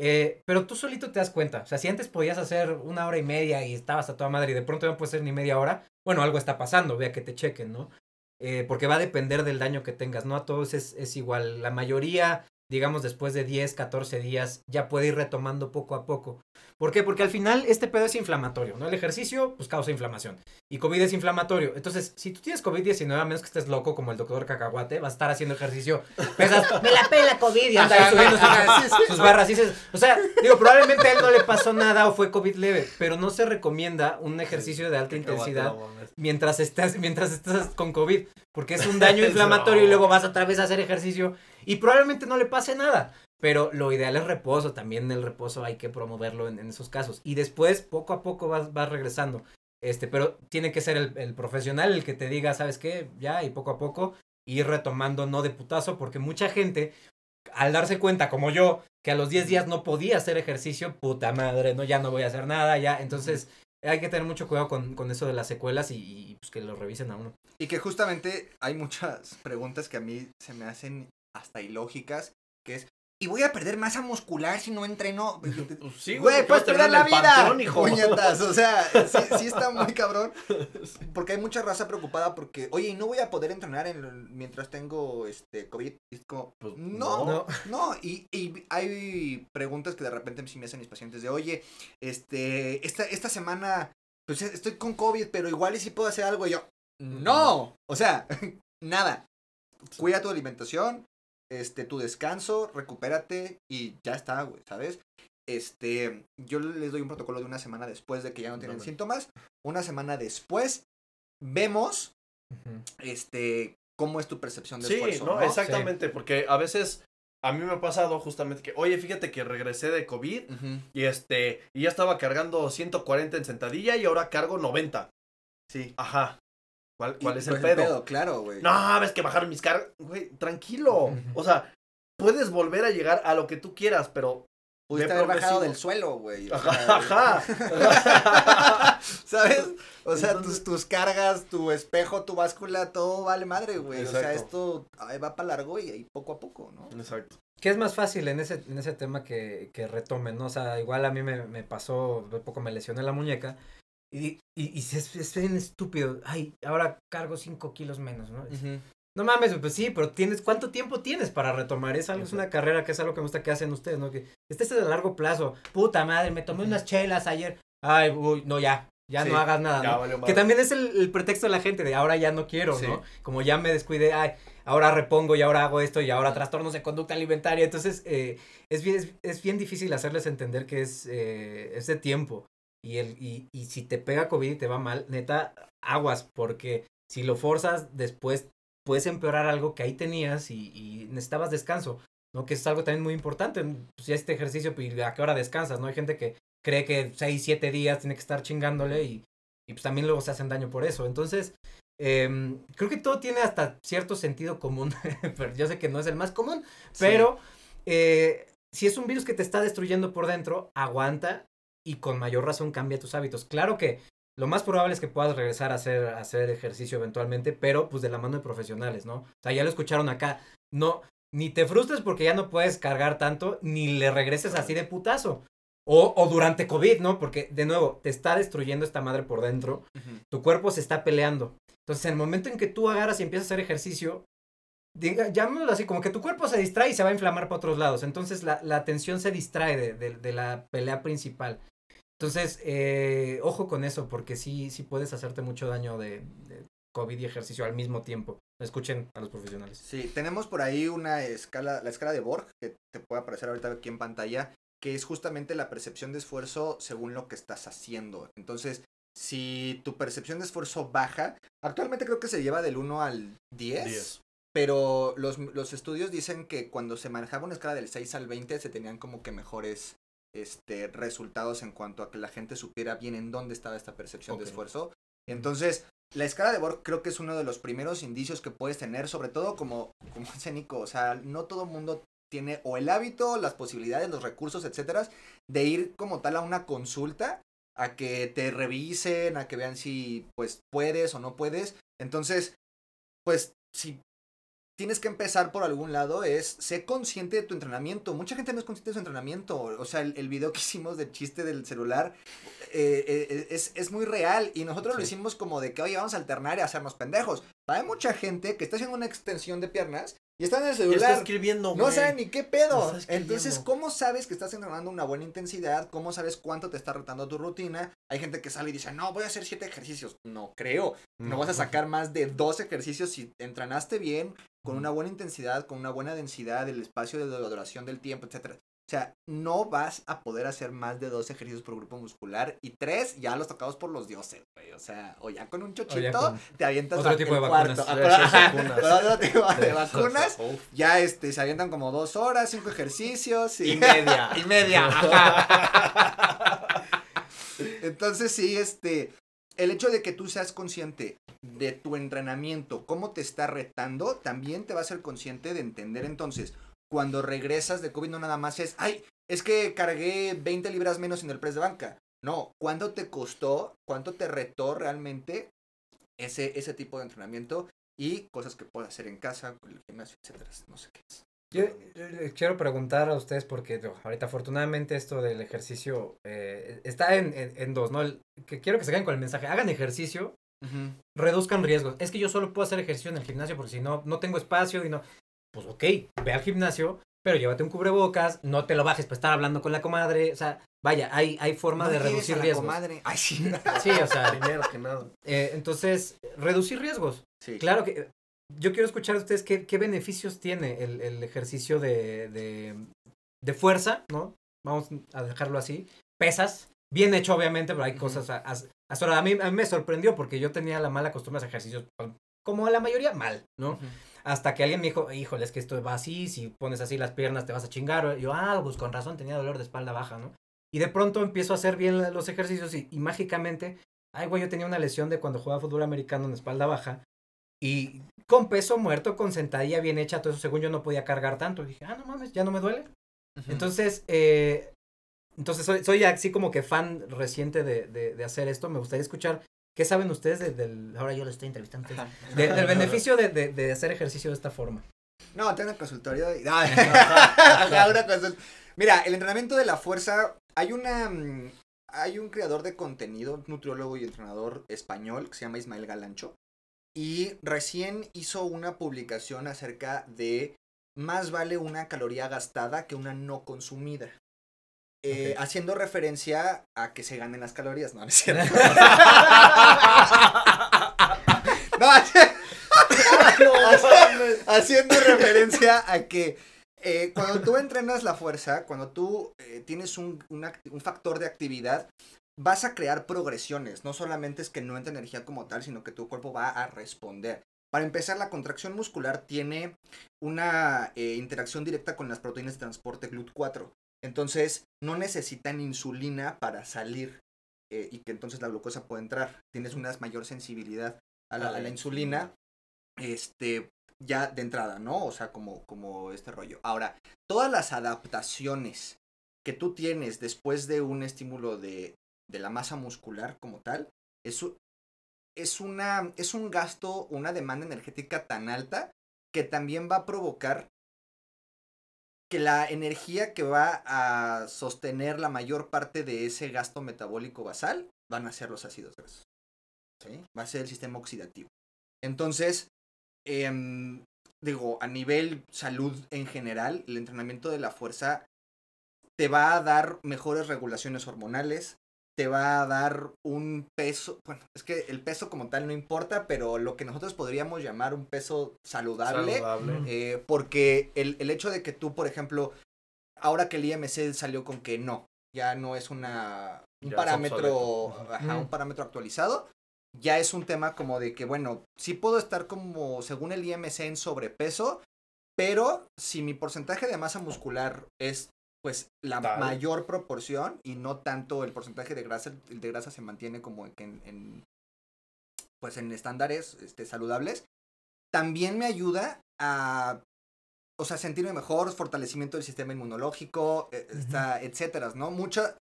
Eh, pero tú solito te das cuenta. O sea, si antes podías hacer una hora y media y estabas a toda madre y de pronto no puedes hacer ni media hora, bueno, algo está pasando, vea que te chequen, ¿no? Eh, porque va a depender del daño que tengas, ¿no? A todos es, es igual. La mayoría, digamos, después de 10, 14 días, ya puede ir retomando poco a poco. ¿Por qué? Porque al final este pedo es inflamatorio, ¿no? El ejercicio, pues causa inflamación. Y COVID es inflamatorio. Entonces, si tú tienes COVID-19, a menos que estés loco como el doctor Cacahuate, vas a estar haciendo ejercicio. Pesas, me la pela COVID y anda subiendo sus, sus barras. Y dices, o sea, digo, probablemente a él no le pasó nada o fue COVID leve, pero no se recomienda un ejercicio de alta intensidad mientras estás, mientras estás con COVID, porque es un daño inflamatorio y luego vas otra vez a hacer ejercicio y probablemente no le pase nada. Pero lo ideal es reposo, también el reposo hay que promoverlo en, esos casos. Y después, poco a poco vas, vas regresando. Este, pero tiene que ser el, el profesional el que te diga, ¿sabes qué? Ya, y poco a poco ir retomando, no de putazo, porque mucha gente, al darse cuenta, como yo, que a los 10 días no podía hacer ejercicio, puta madre, no, ya no voy a hacer nada, ya. Entonces, hay que tener mucho cuidado con, con eso de las secuelas y, y, pues que lo revisen a uno. Y que justamente hay muchas preguntas que a mí se me hacen hasta ilógicas. que es, y voy a perder masa muscular si no entreno. Sí, güey, pues te perder la vida. panteón, hijo. Puñetas, o sea, sí, sí está muy cabrón. Porque hay mucha raza preocupada porque, oye, ¿y no voy a poder entrenar en, mientras tengo este COVID? Es como, Pues, no, no. no. Y, y hay preguntas que de repente sí me hacen mis pacientes de, oye, este, esta, esta semana, pues estoy con COVID, pero igual y si puedo hacer algo. Y yo, no. O sea, nada. Cuida tu alimentación, este, tu descanso, recupérate y ya está, güey, ¿sabes? Este, yo les doy un protocolo de una semana después de que ya no tienen síntomas. Una semana después, vemos, este, cómo es tu percepción de Sí, esfuerzo, no, ¿no? exactamente, porque a veces a mí me ha pasado justamente que, oye, fíjate que regresé de COVID y este, y ya estaba cargando 140 en sentadilla y ahora cargo 90. Sí. Ajá. ¿Cuál, Y, cuál es pues, el pedo? Claro, güey. No, ves que bajaron mis cargas. Güey, tranquilo. O sea, puedes volver a llegar a lo que tú quieras, pero. Pudiste haber bajado del suelo, güey. Ajá, sea, ajá. ¿Sabes? O sea, Entonces- tus, tus cargas, tu espejo, tu báscula, todo vale madre, güey. O sea, esto ahí va para largo y ahí poco a poco, ¿no? Exacto. ¿Qué es más fácil en ese, en ese tema que, que retomen, no? O sea, igual a mí me, me pasó, de poco me lesioné la muñeca y, y, y es, es bien estúpido. Ay, ahora cargo 5 kilos menos, ¿no? No mames, pues sí, pero tienes, ¿cuánto tiempo tienes para retomar? Es algo, es una carrera que es algo que me gusta que hacen ustedes, ¿no? Que este es de largo plazo. Puta madre, me tomé unas chelas ayer. Ay, uy, no, ya, ya Sí, no hagas nada, Ya ¿no? Que también es el, el pretexto de la gente de ahora ya no quiero, Sí. ¿no? Como ya me descuidé, ay, ahora repongo y ahora hago esto y ahora trastornos de conducta alimentaria. Entonces, eh, es, bien, es, es bien difícil hacerles entender que es, eh, es de tiempo. Y, el, y, y si te pega COVID y te va mal, neta, aguas, porque si lo forzas, después puedes empeorar algo que ahí tenías y, y necesitabas descanso, ¿no? Que es algo también muy importante. Pues ya este ejercicio, pues, ¿a qué hora descansas, no? Hay gente que cree que 6, 7 días tiene que estar chingándole y, y pues también luego se hacen daño por eso. Entonces, em, creo que todo tiene hasta cierto sentido común, pero yo sé que no es el más común, pero eh, si es un virus que te está destruyendo por dentro, aguanta y con mayor razón cambia tus hábitos. Claro que lo más probable es que puedas regresar a hacer, a hacer ejercicio eventualmente, pero pues de la mano de profesionales, ¿no? O sea, ya lo escucharon acá. No, ni te frustres porque ya no puedes cargar tanto, ni le regreses así de putazo. O, o durante COVID, ¿no? Porque, de nuevo, te está destruyendo esta madre por dentro. Tu cuerpo se está peleando. Entonces, en el momento en que tú agarras y empiezas a hacer ejercicio, diga, llamémoslo así, como que tu cuerpo se distrae y se va a inflamar para otros lados. Entonces, la, la atención se distrae de, de- de la pelea principal. Entonces, eh, ojo con eso, porque sí, sí puedes hacerte mucho daño de, de COVID y ejercicio al mismo tiempo. Escuchen a los profesionales. Sí, tenemos por ahí una escala, la escala de Borg, que te puede aparecer ahorita aquí en pantalla, que es justamente la percepción de esfuerzo según lo que estás haciendo. Entonces, si tu percepción de esfuerzo baja, actualmente creo que se lleva del 1 al 10, 10. pero los, los estudios dicen que cuando se manejaba una escala del 6 al 20 se tenían como que mejores este, resultados en cuanto a que la gente supiera bien en dónde estaba esta percepción de esfuerzo. Entonces, la escala de Borg creo que es uno de los primeros indicios que puedes tener, sobre todo como, como dice Nico, o sea, no todo mundo tiene o el hábito, las posibilidades, los recursos, etcétera, de ir como tal a una consulta, a que te revisen, a que vean si pues puedes o no puedes. Entonces, pues si tienes que empezar por algún lado es sé consciente de tu entrenamiento. Mucha gente no es consciente de su entrenamiento. O sea, el, el video que hicimos del chiste del celular eh, eh, es, es muy real y nosotros lo hicimos como de que, oye, vamos a alternar y hacernos pendejos. Hay mucha gente que está haciendo una extensión de piernas y está en el Y está celular. escribiendo, No sabe ni qué No pedo. Entonces, ¿cómo sabes que estás entrenando una buena intensidad? ¿Cómo sabes cuánto te está retando tu rutina? Hay gente que sale y dice, no, voy a hacer siete ejercicios. No creo. No vas a sacar más de dos ejercicios si entrenaste bien, con una buena intensidad, con una buena densidad, el espacio de la duración del tiempo, etcétera. O sea, no vas a poder hacer más de dos ejercicios por grupo muscular y tres ya los tocados por los dioses, güey. O sea, o ya con un chochito con te avientas otro tipo el de cuarto. vacunas. Otro tipo de vacunas. Ya este, se avientan como dos horas, cinco ejercicios. Y, Y media. y media, ajá. Entonces sí, este, el hecho de que tú seas consciente de tu entrenamiento, cómo te está retando, también te va a ser consciente de entender entonces, cuando regresas de COVID no nada más es, ay, es que cargué 20 libras menos en el press de banca. No, ¿cuánto te costó? ¿Cuánto te retó realmente ese, ese tipo de entrenamiento? Y cosas que puedes hacer en casa, con el gimnasio, etcétera. No sé qué es. Yo quiero preguntar a ustedes porque ahorita afortunadamente esto del ejercicio eh, está en, en- en dos, ¿no? El- que quiero que se queden con el mensaje, hagan ejercicio, reduzcan riesgos. Es que yo solo puedo hacer ejercicio en el gimnasio porque si no, no tengo espacio y no... Pues ok, ve al gimnasio, pero llévate un cubrebocas, no te lo bajes para estar hablando con la comadre, o sea, vaya, hay, hay forma No de reducir a la riesgos. comadre. Ay, sí. Sí, o sea, Primero que nada. eh, entonces, reducir riesgos. Sí. Claro que yo quiero escuchar a ustedes qué, qué beneficios tiene el, el ejercicio de, de, de fuerza, ¿no? Vamos a dejarlo así. Pesas, bien hecho obviamente, pero hay cosas... A, a- hasta a, mí, a mí me sorprendió porque yo tenía la mala costumbre de hacer ejercicios, como la mayoría, mal, ¿no? Hasta que alguien me dijo, híjole, es que esto va así, si pones así las piernas te vas a chingar. Y yo, ah, pues con razón tenía dolor de espalda baja, ¿no? Y de pronto empiezo a hacer bien los ejercicios y, y mágicamente, ay, güey, yo tenía una lesión de cuando jugaba fútbol americano en espalda baja. Y con peso muerto, con sentadilla bien hecha, todo eso, según yo no podía cargar tanto. Y dije, ah, no mames, ya no me duele. Entonces, eh, entonces soy, soy así como que fan reciente de, de, de hacer esto. Me gustaría escuchar qué saben ustedes de- del... Ahora yo lo estoy entrevistando. de- del beneficio de, de, de hacer ejercicio de esta forma. No, tengo un consultorio. y- No, ajá, una consult- Mira, el entrenamiento de la fuerza, hay una mm, hay un creador de contenido, nutriólogo y entrenador español que se llama Ismael Galancho y recién hizo una publicación acerca de más vale una caloría gastada que una no consumida. Eh. Haciendo referencia a que se ganen las calorías, no, no es cierto. no, haciendo referencia a que eh, cuando tú entrenas la fuerza, cuando tú eh, tienes un, un factor de actividad, vas a crear progresiones. No solamente es que no entre energía como tal, sino que tu cuerpo va a responder. Para empezar, la contracción muscular tiene una eh, interacción directa con las proteínas de transporte GLUT4. Entonces, no necesitan insulina para salir eh, y que entonces la glucosa pueda entrar. Tienes una mayor sensibilidad a la, a la insulina este, ya de entrada, ¿no? O sea, como, como este rollo. Ahora, todas las adaptaciones que tú tienes después de un estímulo de, de la masa muscular como tal, es, es, una, es un gasto, una demanda energética tan alta que también va a provocar que la energía que va a sostener la mayor parte de ese gasto metabólico basal van a ser los ácidos grasos. Va a ser el sistema oxidativo. Entonces, em, digo, a nivel salud en general, el entrenamiento de la fuerza te va a dar mejores regulaciones hormonales, te va a dar un peso, bueno, es que el peso como tal no importa, pero lo que nosotros podríamos llamar un peso saludable, Saludable. Eh, porque el, el hecho de que tú, por ejemplo, ahora que el IMC salió con que no, ya no es una un Ya parámetro, ajá, un parámetro actualizado, ya es un tema como de que, bueno, sí puedo estar como, según el IMC, en sobrepeso, pero si mi porcentaje de masa muscular es pues la Tal. mayor proporción y no tanto el porcentaje de grasa, el de grasa se mantiene como que en, en, pues en estándares este, saludables, también me ayuda a, o sea, sentirme mejor, fortalecimiento del sistema inmunológico, está, etcétera, ¿no? Mucha,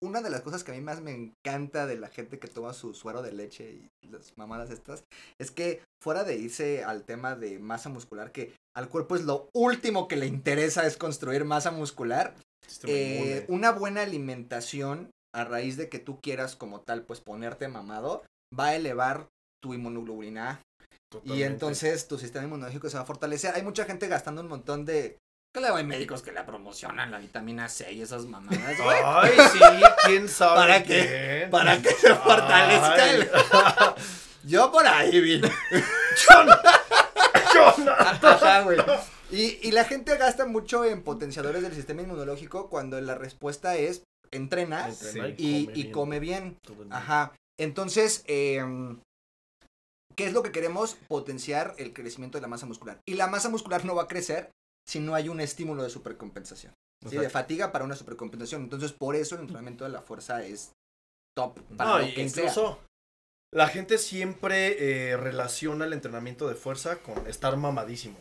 una de las cosas que a mí más me encanta de la gente que toma su suero de leche y las mamadas estas, es que fuera de irse al tema de masa muscular, que al cuerpo es lo último que le interesa es construir masa muscular, eh, una buena alimentación a raíz de que tú quieras como tal pues ponerte mamado va a elevar tu inmunoglobulina y entonces tu sistema inmunológico se va a fortalecer. Hay mucha gente gastando un montón de luego hay médicos que la promocionan la vitamina C y esas mamadas, güey. Ay, sí, quién sabe. ¿Para qué? Para que se fortalezca el... Yo por ahí vi. Yo no. Güey. Y, y la gente gasta mucho en potenciadores del sistema inmunológico cuando la respuesta es entrena y, come y bien. come Ajá. Entonces, em, ¿qué es lo que queremos? Potenciar el crecimiento de la masa muscular. Y la masa muscular no va a crecer si no hay un estímulo de supercompensación. ¿sí? De fatiga para una supercompensación. Entonces, por eso el entrenamiento de la fuerza es top para No, lo sea. La gente siempre eh, relaciona el entrenamiento de fuerza con estar mamadísimo,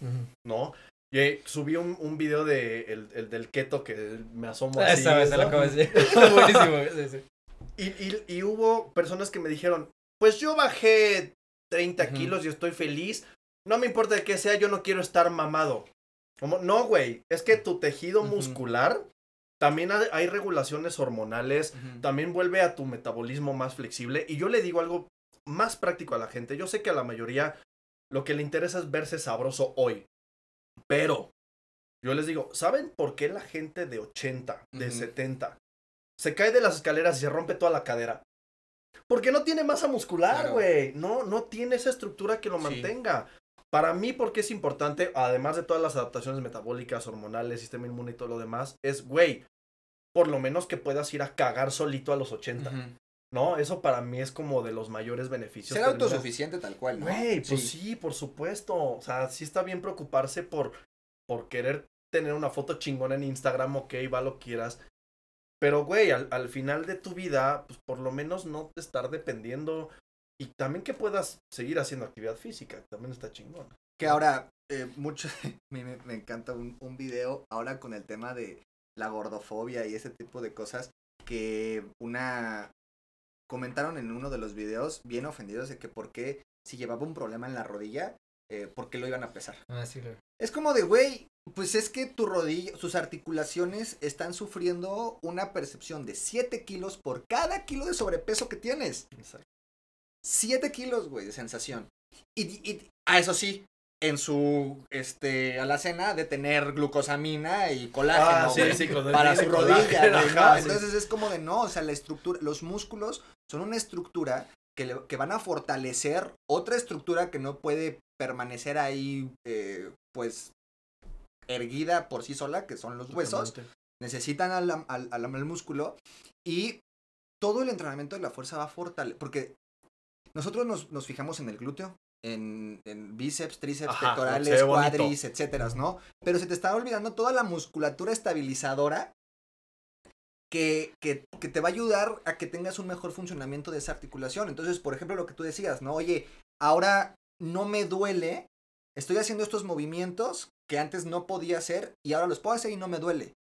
¿no? Eh, subí un, un video de el, el del keto que me asomo así. Esa vez se lo ¿no? acabo de decir. Buenísimo. sí, sí. Y, y, y hubo personas que me dijeron, pues yo bajé 30 Ujú. kilos y estoy feliz. No me importa de qué sea, yo no quiero estar mamado. Como, no, güey, es que tu tejido muscular también hay, hay regulaciones hormonales, también vuelve a tu metabolismo más flexible. Y yo le digo algo más práctico a la gente. Yo sé que a la mayoría lo que le interesa es verse sabroso hoy. Pero yo les digo, ¿saben por qué la gente de 80, de Ujú. 70, se cae de las escaleras y se rompe toda la cadera? Porque no tiene masa muscular, Claro. güey. No, no tiene esa estructura que lo Sí. mantenga. Para mí, porque es importante, además de todas las adaptaciones metabólicas, hormonales, sistema inmune y todo lo demás, es, güey, por lo menos que puedas ir a cagar solito a los 80, Ujú. ¿No? Eso para mí es como de los mayores beneficios. Ser autosuficiente tal cual, ¿no? Güey, pues sí. por supuesto. O sea, sí está bien preocuparse por, por querer tener una foto chingona en Instagram, ok, va lo quieras. Pero, güey, al, al final de tu vida, pues por lo menos no te estar dependiendo. Y también que puedas seguir haciendo actividad física, también está chingón. Que ahora, eh, mucho, me- me encanta un, un video ahora con el tema de la gordofobia y ese tipo de cosas que una comentaron en uno de los videos bien ofendidos de que por qué si llevaba un problema en la rodilla, eh, por qué lo iban a pesar. Ah, sí, lo- Es como de, güey, pues es que tu rodilla, sus articulaciones están sufriendo una percepción de 7 kilos por cada kilo de sobrepeso que tienes. 7 kilos, güey, de sensación. Y, y, ah, eso sí, en su, este, alacena de tener glucosamina y colágeno, Ah, sí, güey, sí, cuando para su rodilla. Entonces es como de, no, o sea, la estructura, los músculos son una estructura que, le- que van a fortalecer otra estructura que no puede permanecer ahí, eh, pues, erguida por sí sola, que son los huesos. Necesitan al, al, al- al músculo y todo el entrenamiento de la fuerza va a fortalecer, porque nosotros nos, nos fijamos en el glúteo, en, en bíceps, tríceps, Ajá, pectorales, cuadris, etcétera, ¿no? Pero se te está olvidando toda la musculatura estabilizadora que, que, que te va a ayudar a que tengas un mejor funcionamiento de esa articulación. Entonces, por ejemplo, lo que tú decías, ¿no? Oye, ahora no me duele, estoy haciendo estos movimientos que antes no podía hacer y ahora los puedo hacer y no me duele.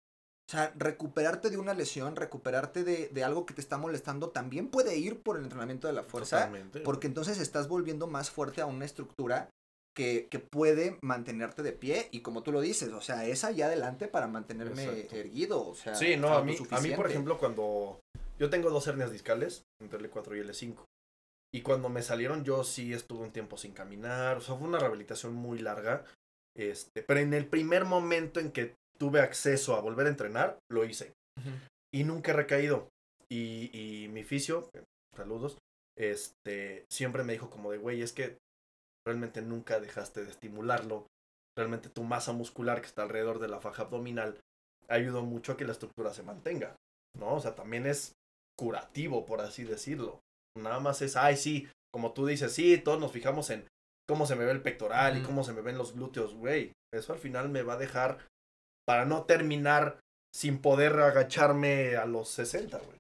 O sea, recuperarte de una lesión, recuperarte de, de algo que te está molestando, también puede ir por el entrenamiento de la fuerza, Totalmente. porque entonces estás volviendo más fuerte a una estructura que, que puede mantenerte de pie y como tú lo dices, o sea, es allá adelante para mantenerme Exacto. erguido, o sea, Sí, no, a mí, a mí, por ejemplo, cuando yo tengo dos hernias discales, entre L4 y L5, y cuando me salieron yo sí estuve un tiempo sin caminar, o sea, fue una rehabilitación muy larga, este, pero en el primer momento en que tuve acceso a volver a entrenar, lo hice, y nunca he recaído, y, y mi fisio, saludos, este, siempre me dijo como de, güey, es que realmente nunca dejaste de estimularlo, realmente tu masa muscular que está alrededor de la faja abdominal ayudó mucho a que la estructura se mantenga, ¿no? O sea, también es curativo, por así decirlo. Nada más es, ay, sí, como tú dices, sí, todos nos fijamos en cómo se me ve el pectoral y cómo se me ven los glúteos, güey. Eso al final me va a dejar para no terminar sin poder agacharme a los 60, güey.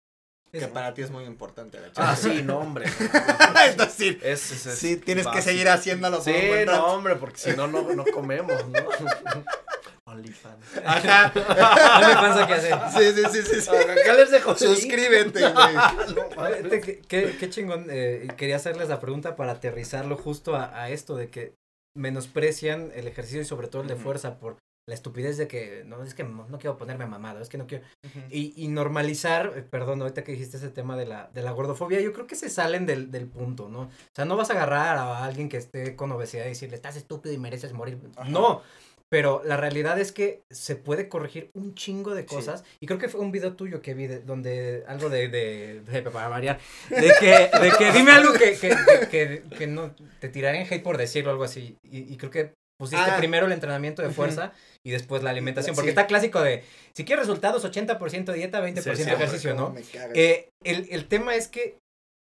Que para ti es muy importante. la Ah, sí, no, hombre. es decir, Es, es- es sí, tienes que seguir haciéndolo Sí, rato. no, hombre, porque si no, no, no comemos, ¿no? OnlyFans. Ajá. No me pasa qué hacer. Sí, sí, sí, sí. sí. Acá les dejo. Suscríbete, güey. Que- Qué, qué chingón. eh, quería hacerles la pregunta para aterrizarlo justo a, a esto de que menosprecian el ejercicio y sobre todo el de fuerza por la estupidez de que no es que no, quiero ponerme mamado, es que no quiero. Y, y normalizar, eh, perdón, ahorita que dijiste ese tema de la, de la gordofobia, yo creo que se salen del, del punto, ¿no? O sea, no vas a agarrar a alguien que esté con obesidad y decirle, estás estúpido y mereces morir. Ajá. No. Pero la realidad es que se puede corregir un chingo de Sí. cosas. Y creo que fue un video tuyo que vi de, donde algo de, de, de- para variar, de que, de que dime algo que, que, que, que- que no te tiraré en hate por decirlo, algo así. Y, y creo que pusiste Ah. primero el entrenamiento de fuerza y después la alimentación. Porque Sí. está clásico de, si quieres resultados, 80% dieta, 20% Sí, sí, ejercicio, ¿no? me. Eh, el, el tema es que,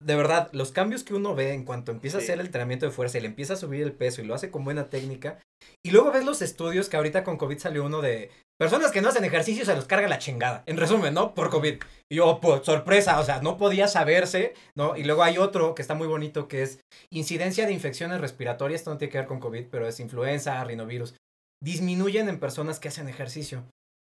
de verdad, los cambios que uno ve en cuanto empieza a hacer el entrenamiento de fuerza y le empieza a subir el peso y lo hace con buena técnica, y luego ves los estudios que ahorita con COVID salió uno de personas que no hacen ejercicio se los carga la chingada. En resumen, ¿no? Por COVID. Y yo, pues, sorpresa, o sea, no podía saberse, ¿no? Y luego hay otro que está muy bonito que es incidencia de infecciones respiratorias, esto no tiene que ver con COVID, pero es influenza, rinovirus. Disminuyen en personas que hacen ejercicio.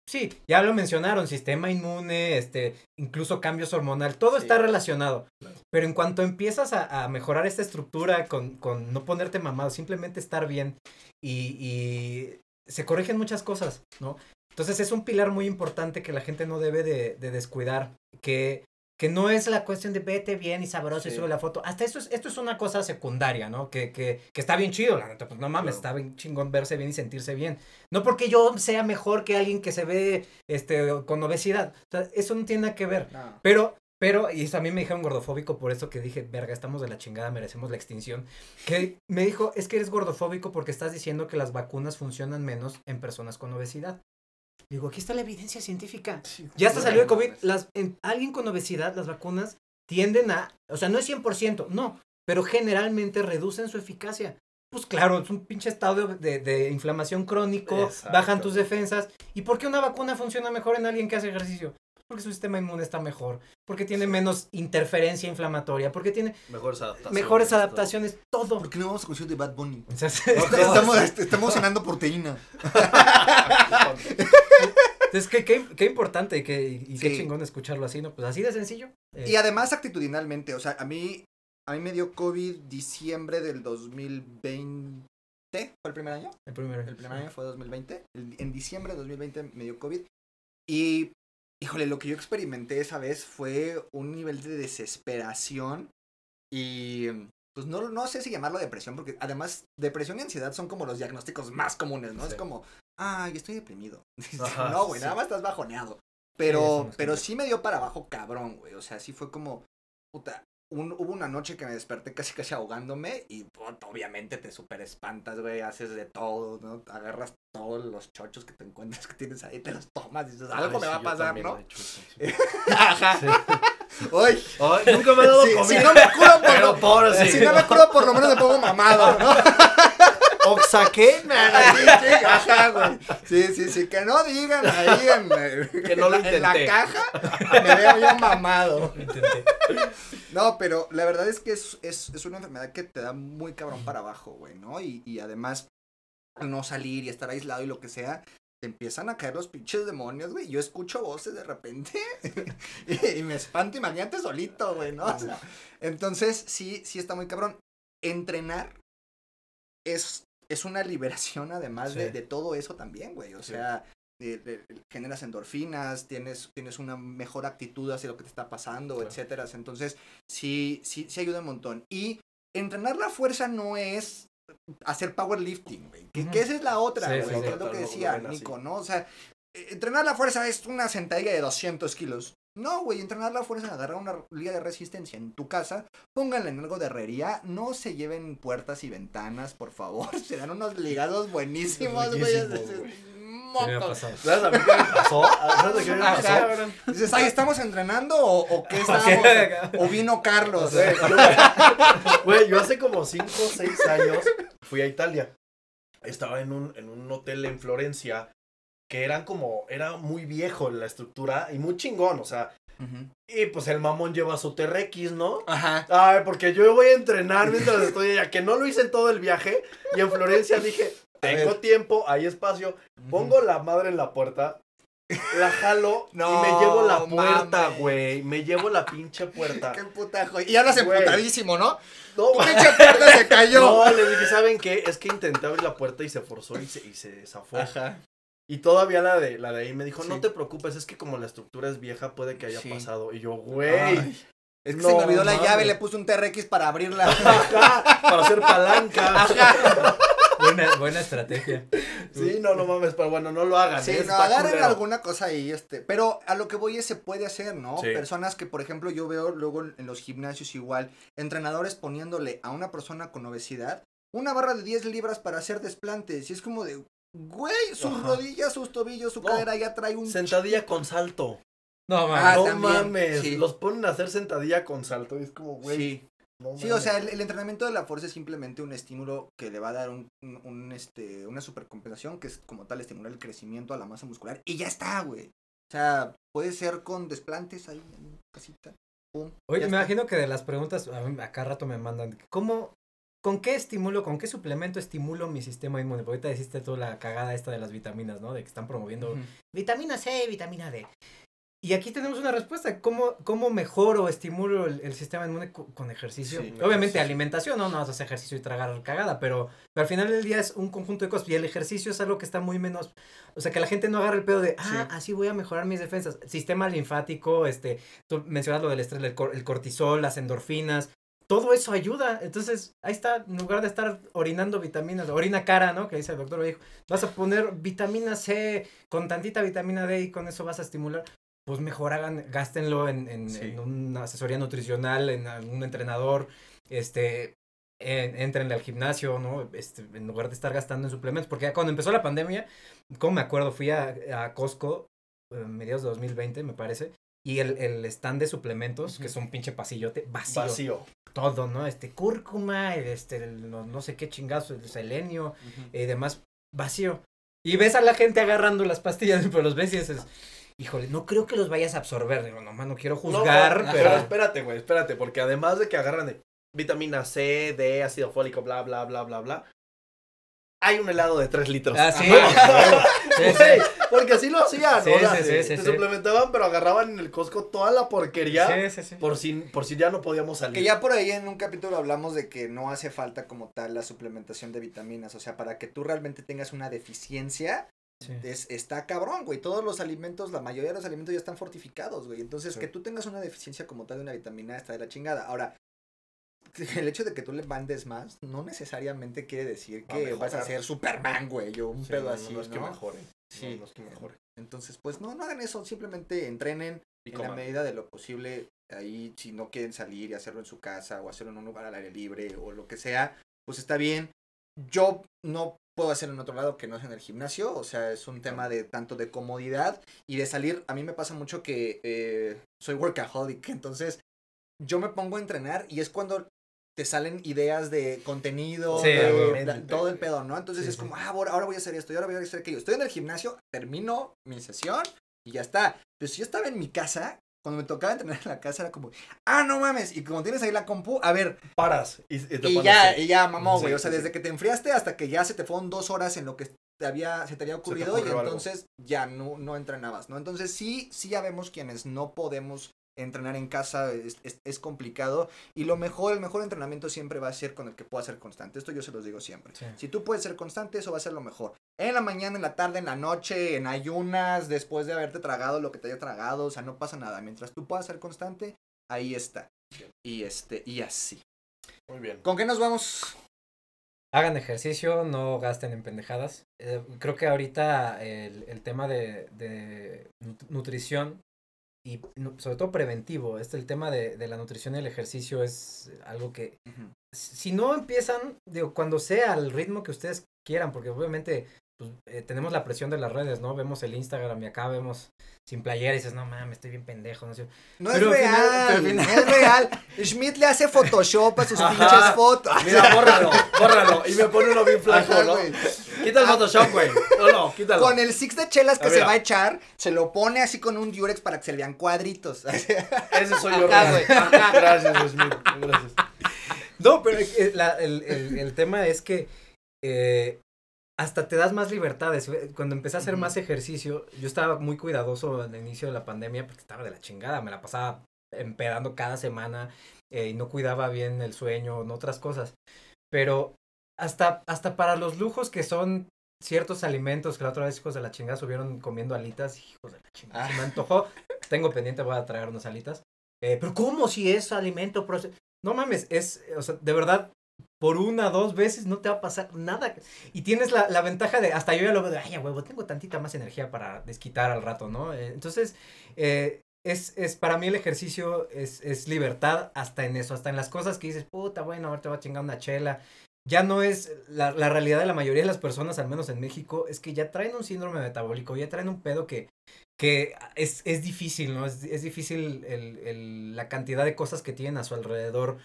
Sí, ya lo mencionaron, sistema inmune, este, incluso cambios hormonal, todo Sí. está relacionado. Pero en cuanto empiezas a, a mejorar esta estructura con, con no ponerte mamado, simplemente estar bien y, y se corrigen muchas cosas, ¿no? Entonces es un pilar muy importante que la gente no debe de, de descuidar, que, que no es la cuestión de vete bien y sabroso y sube la foto. Hasta eso es, esto es una cosa secundaria, ¿no? Que, que, que está bien chido, la neta, pues no mames, está bien chingón verse bien y sentirse bien. No porque yo sea mejor que alguien que se ve este, con obesidad. O sea, eso no tiene nada que ver. No. Pero, pero, y también me dijeron gordofóbico por eso que dije, verga, estamos de la chingada, merecemos la extinción. Que me dijo, es que eres gordofóbico porque estás diciendo que las vacunas funcionan menos en personas con obesidad. Digo, aquí está la evidencia científica. Ya hasta salió de COVID. Las, en alguien con obesidad, las vacunas tienden a, o sea, no es 100%, no, pero generalmente reducen su eficacia. Pues claro, es un pinche estado de, de- de inflamación crónico, Exacto. bajan tus defensas. ¿Y por qué una vacuna funciona mejor en alguien que hace ejercicio? Porque su sistema inmune está mejor, porque tiene menos interferencia inflamatoria, porque tiene Mejores adaptaciones. mejores adaptaciones, todo. ¿Por qué no vamos a concierto de Bad Bunny? O sea, Estamos, estamos cenando proteína. es que qué, qué importante qué, y qué Sí. chingón escucharlo así, ¿no? Pues así de sencillo. Eh, Y además actitudinalmente, o sea, a mí, a mí me dio COVID diciembre del 2020. ¿Fue el primer año? el primero. El primer año fue 2020. El- en diciembre de 2020 me dio COVID. Y, híjole, lo que yo experimenté esa vez fue un nivel de desesperación. Y, pues no, no sé si llamarlo depresión, porque además depresión y ansiedad son como los diagnósticos más comunes, ¿no? Sí. Es como, ay, estoy deprimido. Ajá, no, güey, sí. nada más estás bajoneado. Pero, es pero sí me dio para abajo cabrón, güey. O sea, sí fue como, puta, un- hubo una noche que me desperté casi casi ahogándome y obviamente te super espantas, güey, haces de todo, ¿no? Agarras todos los chochos que te encuentras que tienes ahí, te los tomas y dices, algo Ay, me va a pasar, ¿no? he sí. Ajá. Sí. Uy, Ay, nunca me ha dado si, no me curo por lo, por si no me curo por lo menos me pongo mamado, ¿no? Sí, sí, ajá, güey. Sí, sí, sí, que no digan ahí en, Que no lo en la caja, me veo yo mamado. Intenté. No, pero la verdad es que es, es, es una enfermedad que te da muy cabrón para abajo, güey, ¿no? Y, y además, no salir y estar aislado y lo que sea, te empiezan a caer los pinches demonios, güey. Yo escucho voces de repente y, y me espanto y me solito, güey, ¿no? O sea, entonces, sí, sí está muy cabrón. Entrenar es, es una liberación además de, Sí. de todo eso también, güey. O Sí. sea, de- de- generas endorfinas, tienes, tienes una mejor actitud hacia lo que te está pasando, Claro. etcétera. Entonces, sí, sí, sí ayuda un montón. Y entrenar la fuerza no es hacer powerlifting, güey. Que, que esa es la otra, güey. sí, es lo que decía. Nico, ¿no? O sea, eh, entrenar la fuerza es una sentadilla de 200 kilos. No, güey, entrenar la fuerza agarrar una liga de resistencia en tu casa, pónganle en algo de herrería, no se lleven puertas y ventanas, por favor, serán unos ligados buenísimos, güey. ¿Sabes a mí qué me pasó? ¿Sabes de qué me pasó? Ajá. cabrón? Dices, ay, ¿estamos entrenando o, o qué estamos? o vino Carlos. Güey, yo- Güey, yo hace como 5 o 6 años fui a Italia. Estaba en un, en un hotel en Florencia que eran como, era muy viejo la estructura y muy chingón, o sea, y pues el mamón lleva su TRX, ¿no? Ajá. Ay, porque yo voy a entrenar mientras estoy allá, que no lo hice en todo el viaje y en Florencia dije, tengo tiempo, hay espacio, pongo la madre en la puerta, la jalo No, y me llevo la puerta, güey, me llevo la pinche puerta. Qué puta joya. Y hablas emputadísimo, ¿no? No, Tu pinche puerta se cayó. No, les dije, ¿saben qué? Es que intenté abrir la puerta y se forzó y se, y se zafó. Ajá. Y todavía la de, la de ahí me dijo, Sí. no te preocupes, es que como la estructura es vieja, puede que haya Sí. pasado. Y yo, güey, Es que No se me olvidó la mames. llave, le puse un TRX para abrirla. ajá, para hacer palanca. Buena, buena estrategia. Sí, no, no mames, pero bueno, no lo hagan. Sí, ¿eh? no, agarren culero. alguna cosa ahí, este. Pero a lo que voy es se puede hacer, ¿no? Sí. Personas que, por ejemplo, yo veo luego en en los gimnasios igual, entrenadores poniéndole a una persona con obesidad una barra de 10 libras para hacer desplantes. Y es como de, güey, sus Ajá. rodillas, sus tobillos, su No. cadera ya trae un. Sentadilla con salto. No, man. Ah, no también, mames, sí. los ponen a hacer sentadilla con salto. Y es como, güey. Sí. no Sí, o sea, el, el entrenamiento de la fuerza es simplemente un estímulo que le va a dar un, un- un, este, una supercompensación, que es como tal estimular el crecimiento a la masa muscular. Y ya está, güey. O sea, puede ser con desplantes ahí en casita. Pum. Oye, me está. imagino que de las preguntas, a mí acá rato me mandan, ¿cómo, con qué estimulo, con qué suplemento estimulo mi sistema inmune? Porque ahorita dijiste tú la cagada esta de las vitaminas, ¿no? De que están promoviendo vitamina C, vitamina D. Y aquí tenemos una respuesta. ¿Cómo, cómo mejoro o estimulo el, el sistema inmune co- con ejercicio? Sí, Obviamente ejercicio. alimentación, no, no vas a hacer ejercicio y tragar cagada, pero, pero al final del día es un conjunto de cosas. Y el ejercicio es algo que está muy menos... O sea, que la gente no agarra el pedo de, ah, Sí. así voy a mejorar mis defensas. Sistema linfático, este, tú mencionas lo del estrés, el, cor- el cortisol, las endorfinas. Todo eso ayuda. Entonces, ahí está, en lugar de estar orinando vitaminas, orina cara, ¿no? Que dice el doctor Vallejo, vas a poner vitamina C con tantita vitamina D y con eso vas a estimular. Pues mejor hagan, gástenlo en, en, Sí. en una asesoría nutricional, en algún entrenador, este, en, entrenle al gimnasio, ¿no? Este, en lugar de estar gastando en suplementos. Porque cuando empezó la pandemia, como me acuerdo, fui a, a Costco, eh, mediados de 2020, me parece. Y el, el stand de suplementos, que es un pinche pasillote vacío, Vacío. Todo, ¿no? Este, cúrcuma, este, el no, no sé qué chingazo, el selenio, y demás, vacío. Y ves a la gente agarrando las pastillas, pero los ves y dices, híjole, no creo que los vayas a absorber. Digo, nomás no quiero juzgar, no, pero... espérate, güey, espérate, porque además de que agarran de vitamina C, D, ácido fólico, bla, bla, bla, bla, bla, hay un helado de 3 litros. Ah, sí, Ajá. sí, sí. Güey, porque así lo hacían, Sí, o sea, sí, sí, sí, te sí. suplementaban, pero agarraban en el Costco toda la porquería Sí, sí, sí. por si por si ya no podíamos salir. Que ya por ahí en un capítulo hablamos de que no hace falta como tal la suplementación de vitaminas. O sea, para que tú realmente tengas una deficiencia, Sí. es, está cabrón, güey. Todos los alimentos, la mayoría de los alimentos ya están fortificados, güey. Entonces, Sí. que tú tengas una deficiencia como tal de una vitamina está de la chingada. Ahora, el hecho de que tú le mandes más no necesariamente quiere decir a que vas a ser Superman, güey, o un Sí, pedo no, así, no es que mejore. Sí. No, es que mejore. Entonces, pues no, no hagan eso, simplemente entrenen Y en la medida de lo posible. Ahí, si no quieren salir y hacerlo en su casa o hacerlo en un lugar al aire libre o lo que sea, pues está bien. Yo no puedo hacerlo en otro lado que no es en el gimnasio, o sea, es un tema de tanto de comodidad y de salir. A mí me pasa mucho que eh, soy workaholic, entonces yo me pongo a entrenar y es cuando te salen ideas de contenido, Sí, de- todo el pedo, ¿no? Entonces Sí, es sí. como, ah, ahora, voy a hacer esto, y ahora voy a hacer aquello. Estoy en el gimnasio, termino mi sesión y ya está. Pero si yo estaba en mi casa, cuando me tocaba entrenar en la casa era como, ah, no mames, y como tienes ahí la compu, a ver, Paras y, y te y ya, y ya, mamó, Sí, güey. o sí, sea, sí. desde que te enfriaste hasta que ya se te fueron dos horas en lo que te había, se te había ocurrido y ocurrió algo. entonces ya no, no entrenabas, ¿no? Entonces sí, sí ya vemos quienes no podemos entrenar en casa, es, es- es complicado y lo mejor, el mejor entrenamiento siempre va a ser con el que puedas ser constante. Esto yo se los digo siempre. Sí. Si tú puedes ser constante, eso va a ser lo mejor. En la mañana, en la tarde, en la noche, en ayunas, después de haberte tragado lo que te haya tragado, o sea, no pasa nada. Mientras tú puedas ser constante, ahí está. Y este, y así. Muy bien. ¿Con qué nos vamos? Hagan ejercicio, no gasten en pendejadas. Eh, creo que ahorita el, el tema de, de nut- nutrición y sobre todo preventivo, este el tema de, de la nutrición y el ejercicio es algo que si no empiezan, digo, cuando sea al ritmo que ustedes quieran, porque obviamente pues, eh, tenemos la presión de las redes, ¿no? Vemos el Instagram y acá vemos sin playera y dices, no mames, estoy bien pendejo, no sé. No Pero es final- real, final- no es real. Schmidt le hace Photoshop a sus Ajá. pinches fotos. Mira, bórralo, bórralo. Y me pone uno bien flaco, Ajá, ¿no? Quita el Photoshop, güey. No, no, quítalo. Con el six de chelas que Ah, se va a echar, se lo pone así con un Durex para que se le vean cuadritos. Ese soy yo, güey. Gracias, Smith. Gracias. No, pero la- el, el- el tema es que eh, hasta te das más libertades. Cuando empecé a hacer más ejercicio, yo estaba muy cuidadoso el inicio de la pandemia porque estaba de la chingada, me la pasaba empedando cada semana eh, y no cuidaba bien el sueño, en otras cosas. Pero hasta, hasta para los lujos que son ciertos alimentos que la otra vez hijos de la chingada subieron comiendo alitas, hijos de la chingada, se me antojó, tengo pendiente, voy a traer unas alitas. Eh, pero ¿cómo si es alimento? No mames, es, o sea, de verdad, por una, dos veces no te va a pasar nada. Y tienes la, la ventaja de, hasta yo ya lo veo de, ay, huevo, tengo tantita más energía para desquitar al rato, ¿no? Eh, entonces, eh, es, es, para mí el ejercicio es, es libertad hasta en eso, hasta en las cosas que dices, puta, bueno, ahora te voy a chingar una chela. Ya no es la, la realidad de la mayoría de las personas, al menos en México, es que ya traen un síndrome metabólico, ya traen un pedo que, que es, es difícil, ¿no? Es, es difícil el, el, la cantidad de cosas que tienen a su alrededor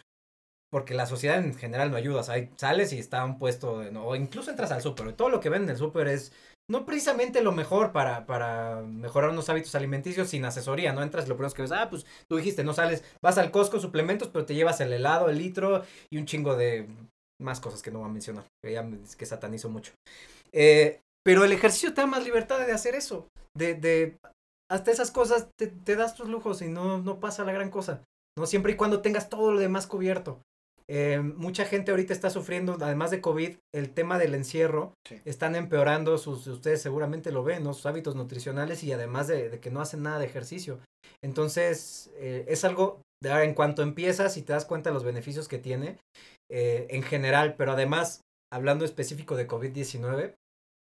porque la sociedad en general no ayuda. O sales y está un puesto, de- o incluso entras al súper. Todo lo que ven en el súper es no precisamente lo mejor para, para mejorar unos hábitos alimenticios sin asesoría. No entras, lo primero que ves, ah, pues tú dijiste, no sales, vas al Costco, suplementos, pero te llevas el helado, el litro y un chingo de más cosas que no voy a mencionar, que ya me- que satanizo mucho. Eh, pero el ejercicio te da más libertad de hacer eso, de, de hasta esas cosas te, te das tus lujos y no, no pasa la gran cosa. ¿no? Siempre y cuando tengas todo lo demás cubierto. Eh, mucha gente ahorita está sufriendo, además de COVID, el tema del encierro. Sí. Están empeorando sus, ustedes seguramente lo ven, ¿no? Sus hábitos nutricionales y además de, de que no hacen nada de ejercicio. Entonces, eh, es algo, de en cuanto empiezas y te das cuenta de los beneficios que tiene eh, en general, pero además, hablando específico de COVID-19,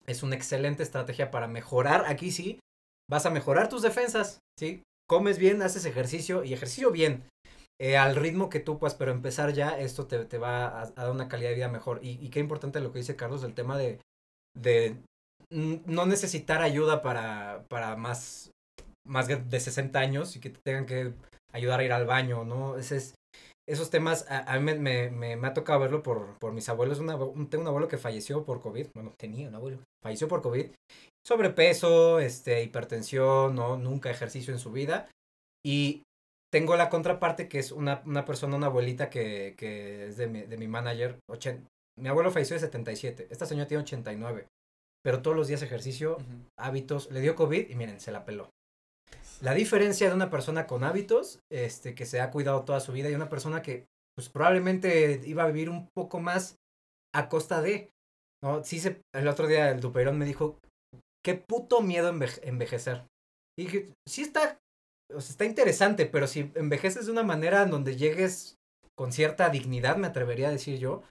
es una excelente estrategia para mejorar, aquí sí, vas a mejorar tus defensas, ¿sí? Comes bien, haces ejercicio y ejercicio bien. Eh, al ritmo que tú puedas, pero empezar ya, esto te, te va a, a dar una calidad de vida mejor. Y, y qué importante lo que dice Carlos, el tema de, de no necesitar ayuda para, para más, más de- de 60 años y que te tengan que ayudar a ir al baño, ¿no? Ese es, esos temas, a, a mí me, me, me, me ha tocado verlo por, por mis abuelos. Una, un- tengo un abuelo que falleció por COVID, bueno, tenía un abuelo, falleció por COVID. Sobrepeso, este, hipertensión, ¿no? Nunca ejercicio en su vida. Y tengo la contraparte que es una, una persona, una abuelita que, que es de mi, de mi manager. ochen- mi abuelo falleció de 77, esta señora tiene 89. Pero todos los días ejercicio, hábitos, le dio COVID y miren, se la peló. La diferencia de una persona con hábitos, este, que se ha cuidado toda su vida y una persona que, pues probablemente iba a vivir un poco más a costa de, ¿no? Sí se, el otro día el Dupeirón me dijo, qué puto miedo enveje- envejecer. Y dije, sí está, está interesante, pero si envejeces de una manera en donde llegues con cierta dignidad, me atrevería a decir yo,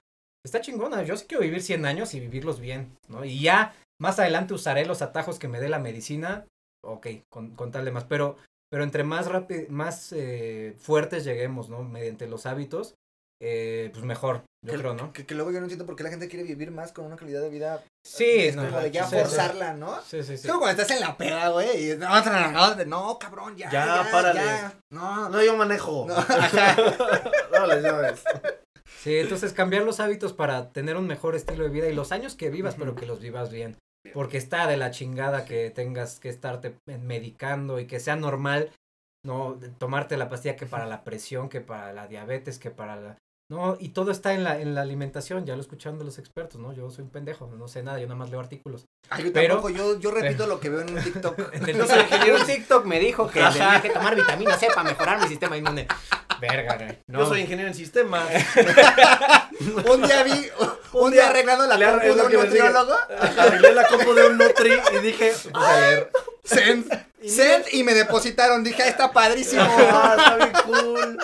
está chingona. Yo sí quiero vivir 100 años y vivirlos bien, ¿no? Y ya más adelante usaré los atajos que me dé la medicina, ok, con, con tal de más. Pero, pero entre más más eh, fuertes lleguemos, ¿no? Mediante los hábitos, eh, pues mejor, yo que, creo, ¿no? Que, que luego yo no entiendo por qué la gente quiere vivir más con una calidad de vida. Sí, es no, como de ya sí, sí. forzarla, ¿no? Sí, sí, Es sí. como cuando estás en la peda, güey. Y no, otra, otra, no, cabrón, ya. Ya, Ya, párale. ya. No, No, yo manejo. no. les llames. Sí, entonces cambiar los hábitos para tener un mejor estilo de vida y los años que vivas, pero que los vivas bien. Porque está de la chingada que tengas que estarte medicando y que sea normal, ¿no? Tomarte la pastilla que para la presión, que para la diabetes, que para la... No, y todo está en la, en la alimentación, ya lo escucharon de los expertos, ¿no? Yo soy un pendejo, no sé nada, yo nada más leo artículos. Ay, yo Pero- tampoco, yo, yo repito lo que veo en un TikTok. Entonces, un TikTok me dijo que tenía que tomar vitamina C para mejorar mi sistema inmune. Verga, güey. No. Yo soy ingeniero en sistemas. un día vi, un día arreglando la compu de un nutriólogo. Arreglé la compu de un Nutri y dije, Puse a leer. Send, send y me depositaron. Dije, ah, está padrísimo. ah, está bien cool.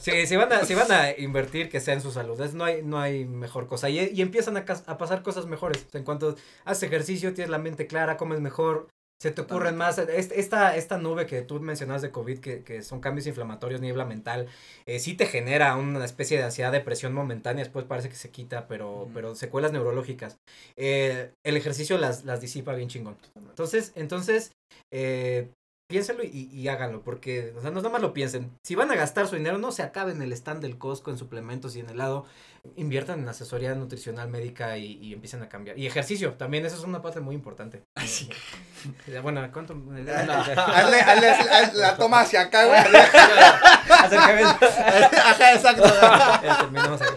Sí, si van a, si van a invertir que sea en su salud, es- no hay, no hay mejor cosa. Y, y empiezan a, a pasar cosas mejores. En cuanto haces ejercicio, tienes la mente clara, comes mejor, se te ocurren más. Es- Esta, esta nube que tú mencionas de COVID, que, que son cambios inflamatorios, niebla mental, eh, sí te genera una especie de ansiedad, depresión momentánea, después parece que se quita, pero, pero secuelas neurológicas. Eh, el ejercicio las, las disipa bien chingón. Entonces, entonces, eh, piénsenlo y, y háganlo, porque, o sea, no nada más lo piensen. Si van a gastar su dinero, no se acaben el stand del Costco en suplementos y en helado. Inviertan en asesoría nutricional médica y, y empiecen a cambiar. Y ejercicio, también, eso es una parte muy importante. Sí. Eh, Bueno, ¿cuánto? Hazle, hazle, la toma hacia acá, güey. Acercamiento. Ajá, exacto. Terminamos aquí.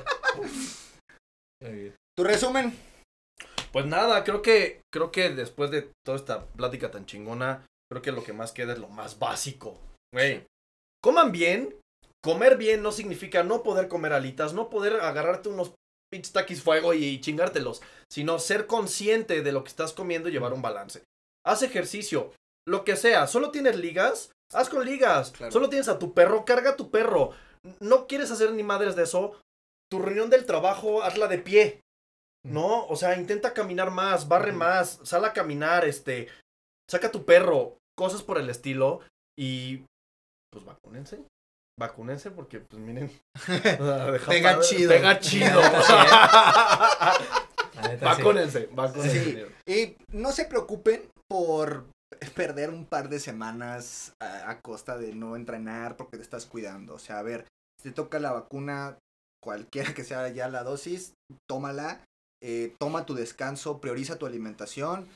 Muy bien. Tu resumen. Pues nada, creo que, creo que después de toda esta plática tan chingona, creo que lo que más queda es lo más básico. Güey, coman bien. Comer bien no significa no poder comer alitas, no poder agarrarte unos pinches taquis fuego y, chingártelos, sino ser consciente de lo que estás comiendo y llevar un balance. Haz ejercicio, lo que sea, solo tienes ligas, haz con ligas, Claro. solo tienes a tu perro, carga a tu perro. No quieres hacer ni madres de eso, tu reunión del trabajo, hazla de pie. No, o sea, intenta caminar más, barre más, sal a caminar, este, saca a tu perro, cosas por el estilo y pues vacúnense. Vacúnense porque pues miren, Pega chido. Pega chido. La neta, sí. vacúnense, vacúnense. Sí. Y no se preocupen por perder un par de semanas a, a costa de no entrenar porque te estás cuidando. O sea, a ver, si te toca la vacuna, cualquiera que sea ya la dosis, tómala, eh, toma tu descanso, prioriza tu alimentación.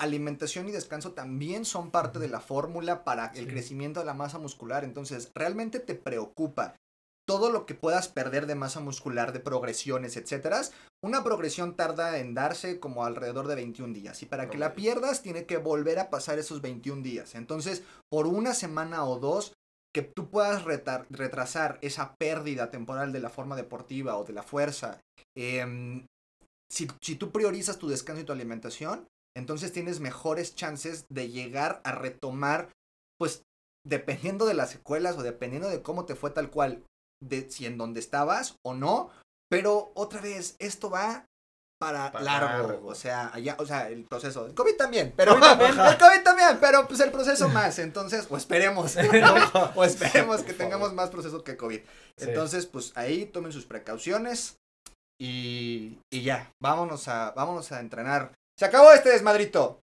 Alimentación y descanso también son parte de la fórmula para el Sí. crecimiento de la masa muscular. Entonces, realmente te preocupa todo lo que puedas perder de masa muscular, de progresiones, etcétera, una progresión tarda en darse como alrededor de 21 días. Y para que la pierdas, tiene que volver a pasar esos 21 días. Entonces, por una semana o dos, que tú puedas retar- retrasar esa pérdida temporal de la forma deportiva o de la fuerza, em, si, si tú priorizas tu descanso y tu alimentación, entonces tienes mejores chances de llegar a retomar, pues dependiendo de las secuelas o dependiendo de cómo te fue tal cual, de si en donde estabas o no, pero otra vez, esto va para Para largo, largo. o sea, allá, o sea, el proceso, el COVID también, pero COVID también. el COVID también, pero pues el proceso más, entonces, o esperemos, o esperemos que tengamos más proceso que COVID. Sí. Entonces, pues ahí tomen sus precauciones y, y ya, vámonos a, vámonos a entrenar. Se acabó este desmadrito.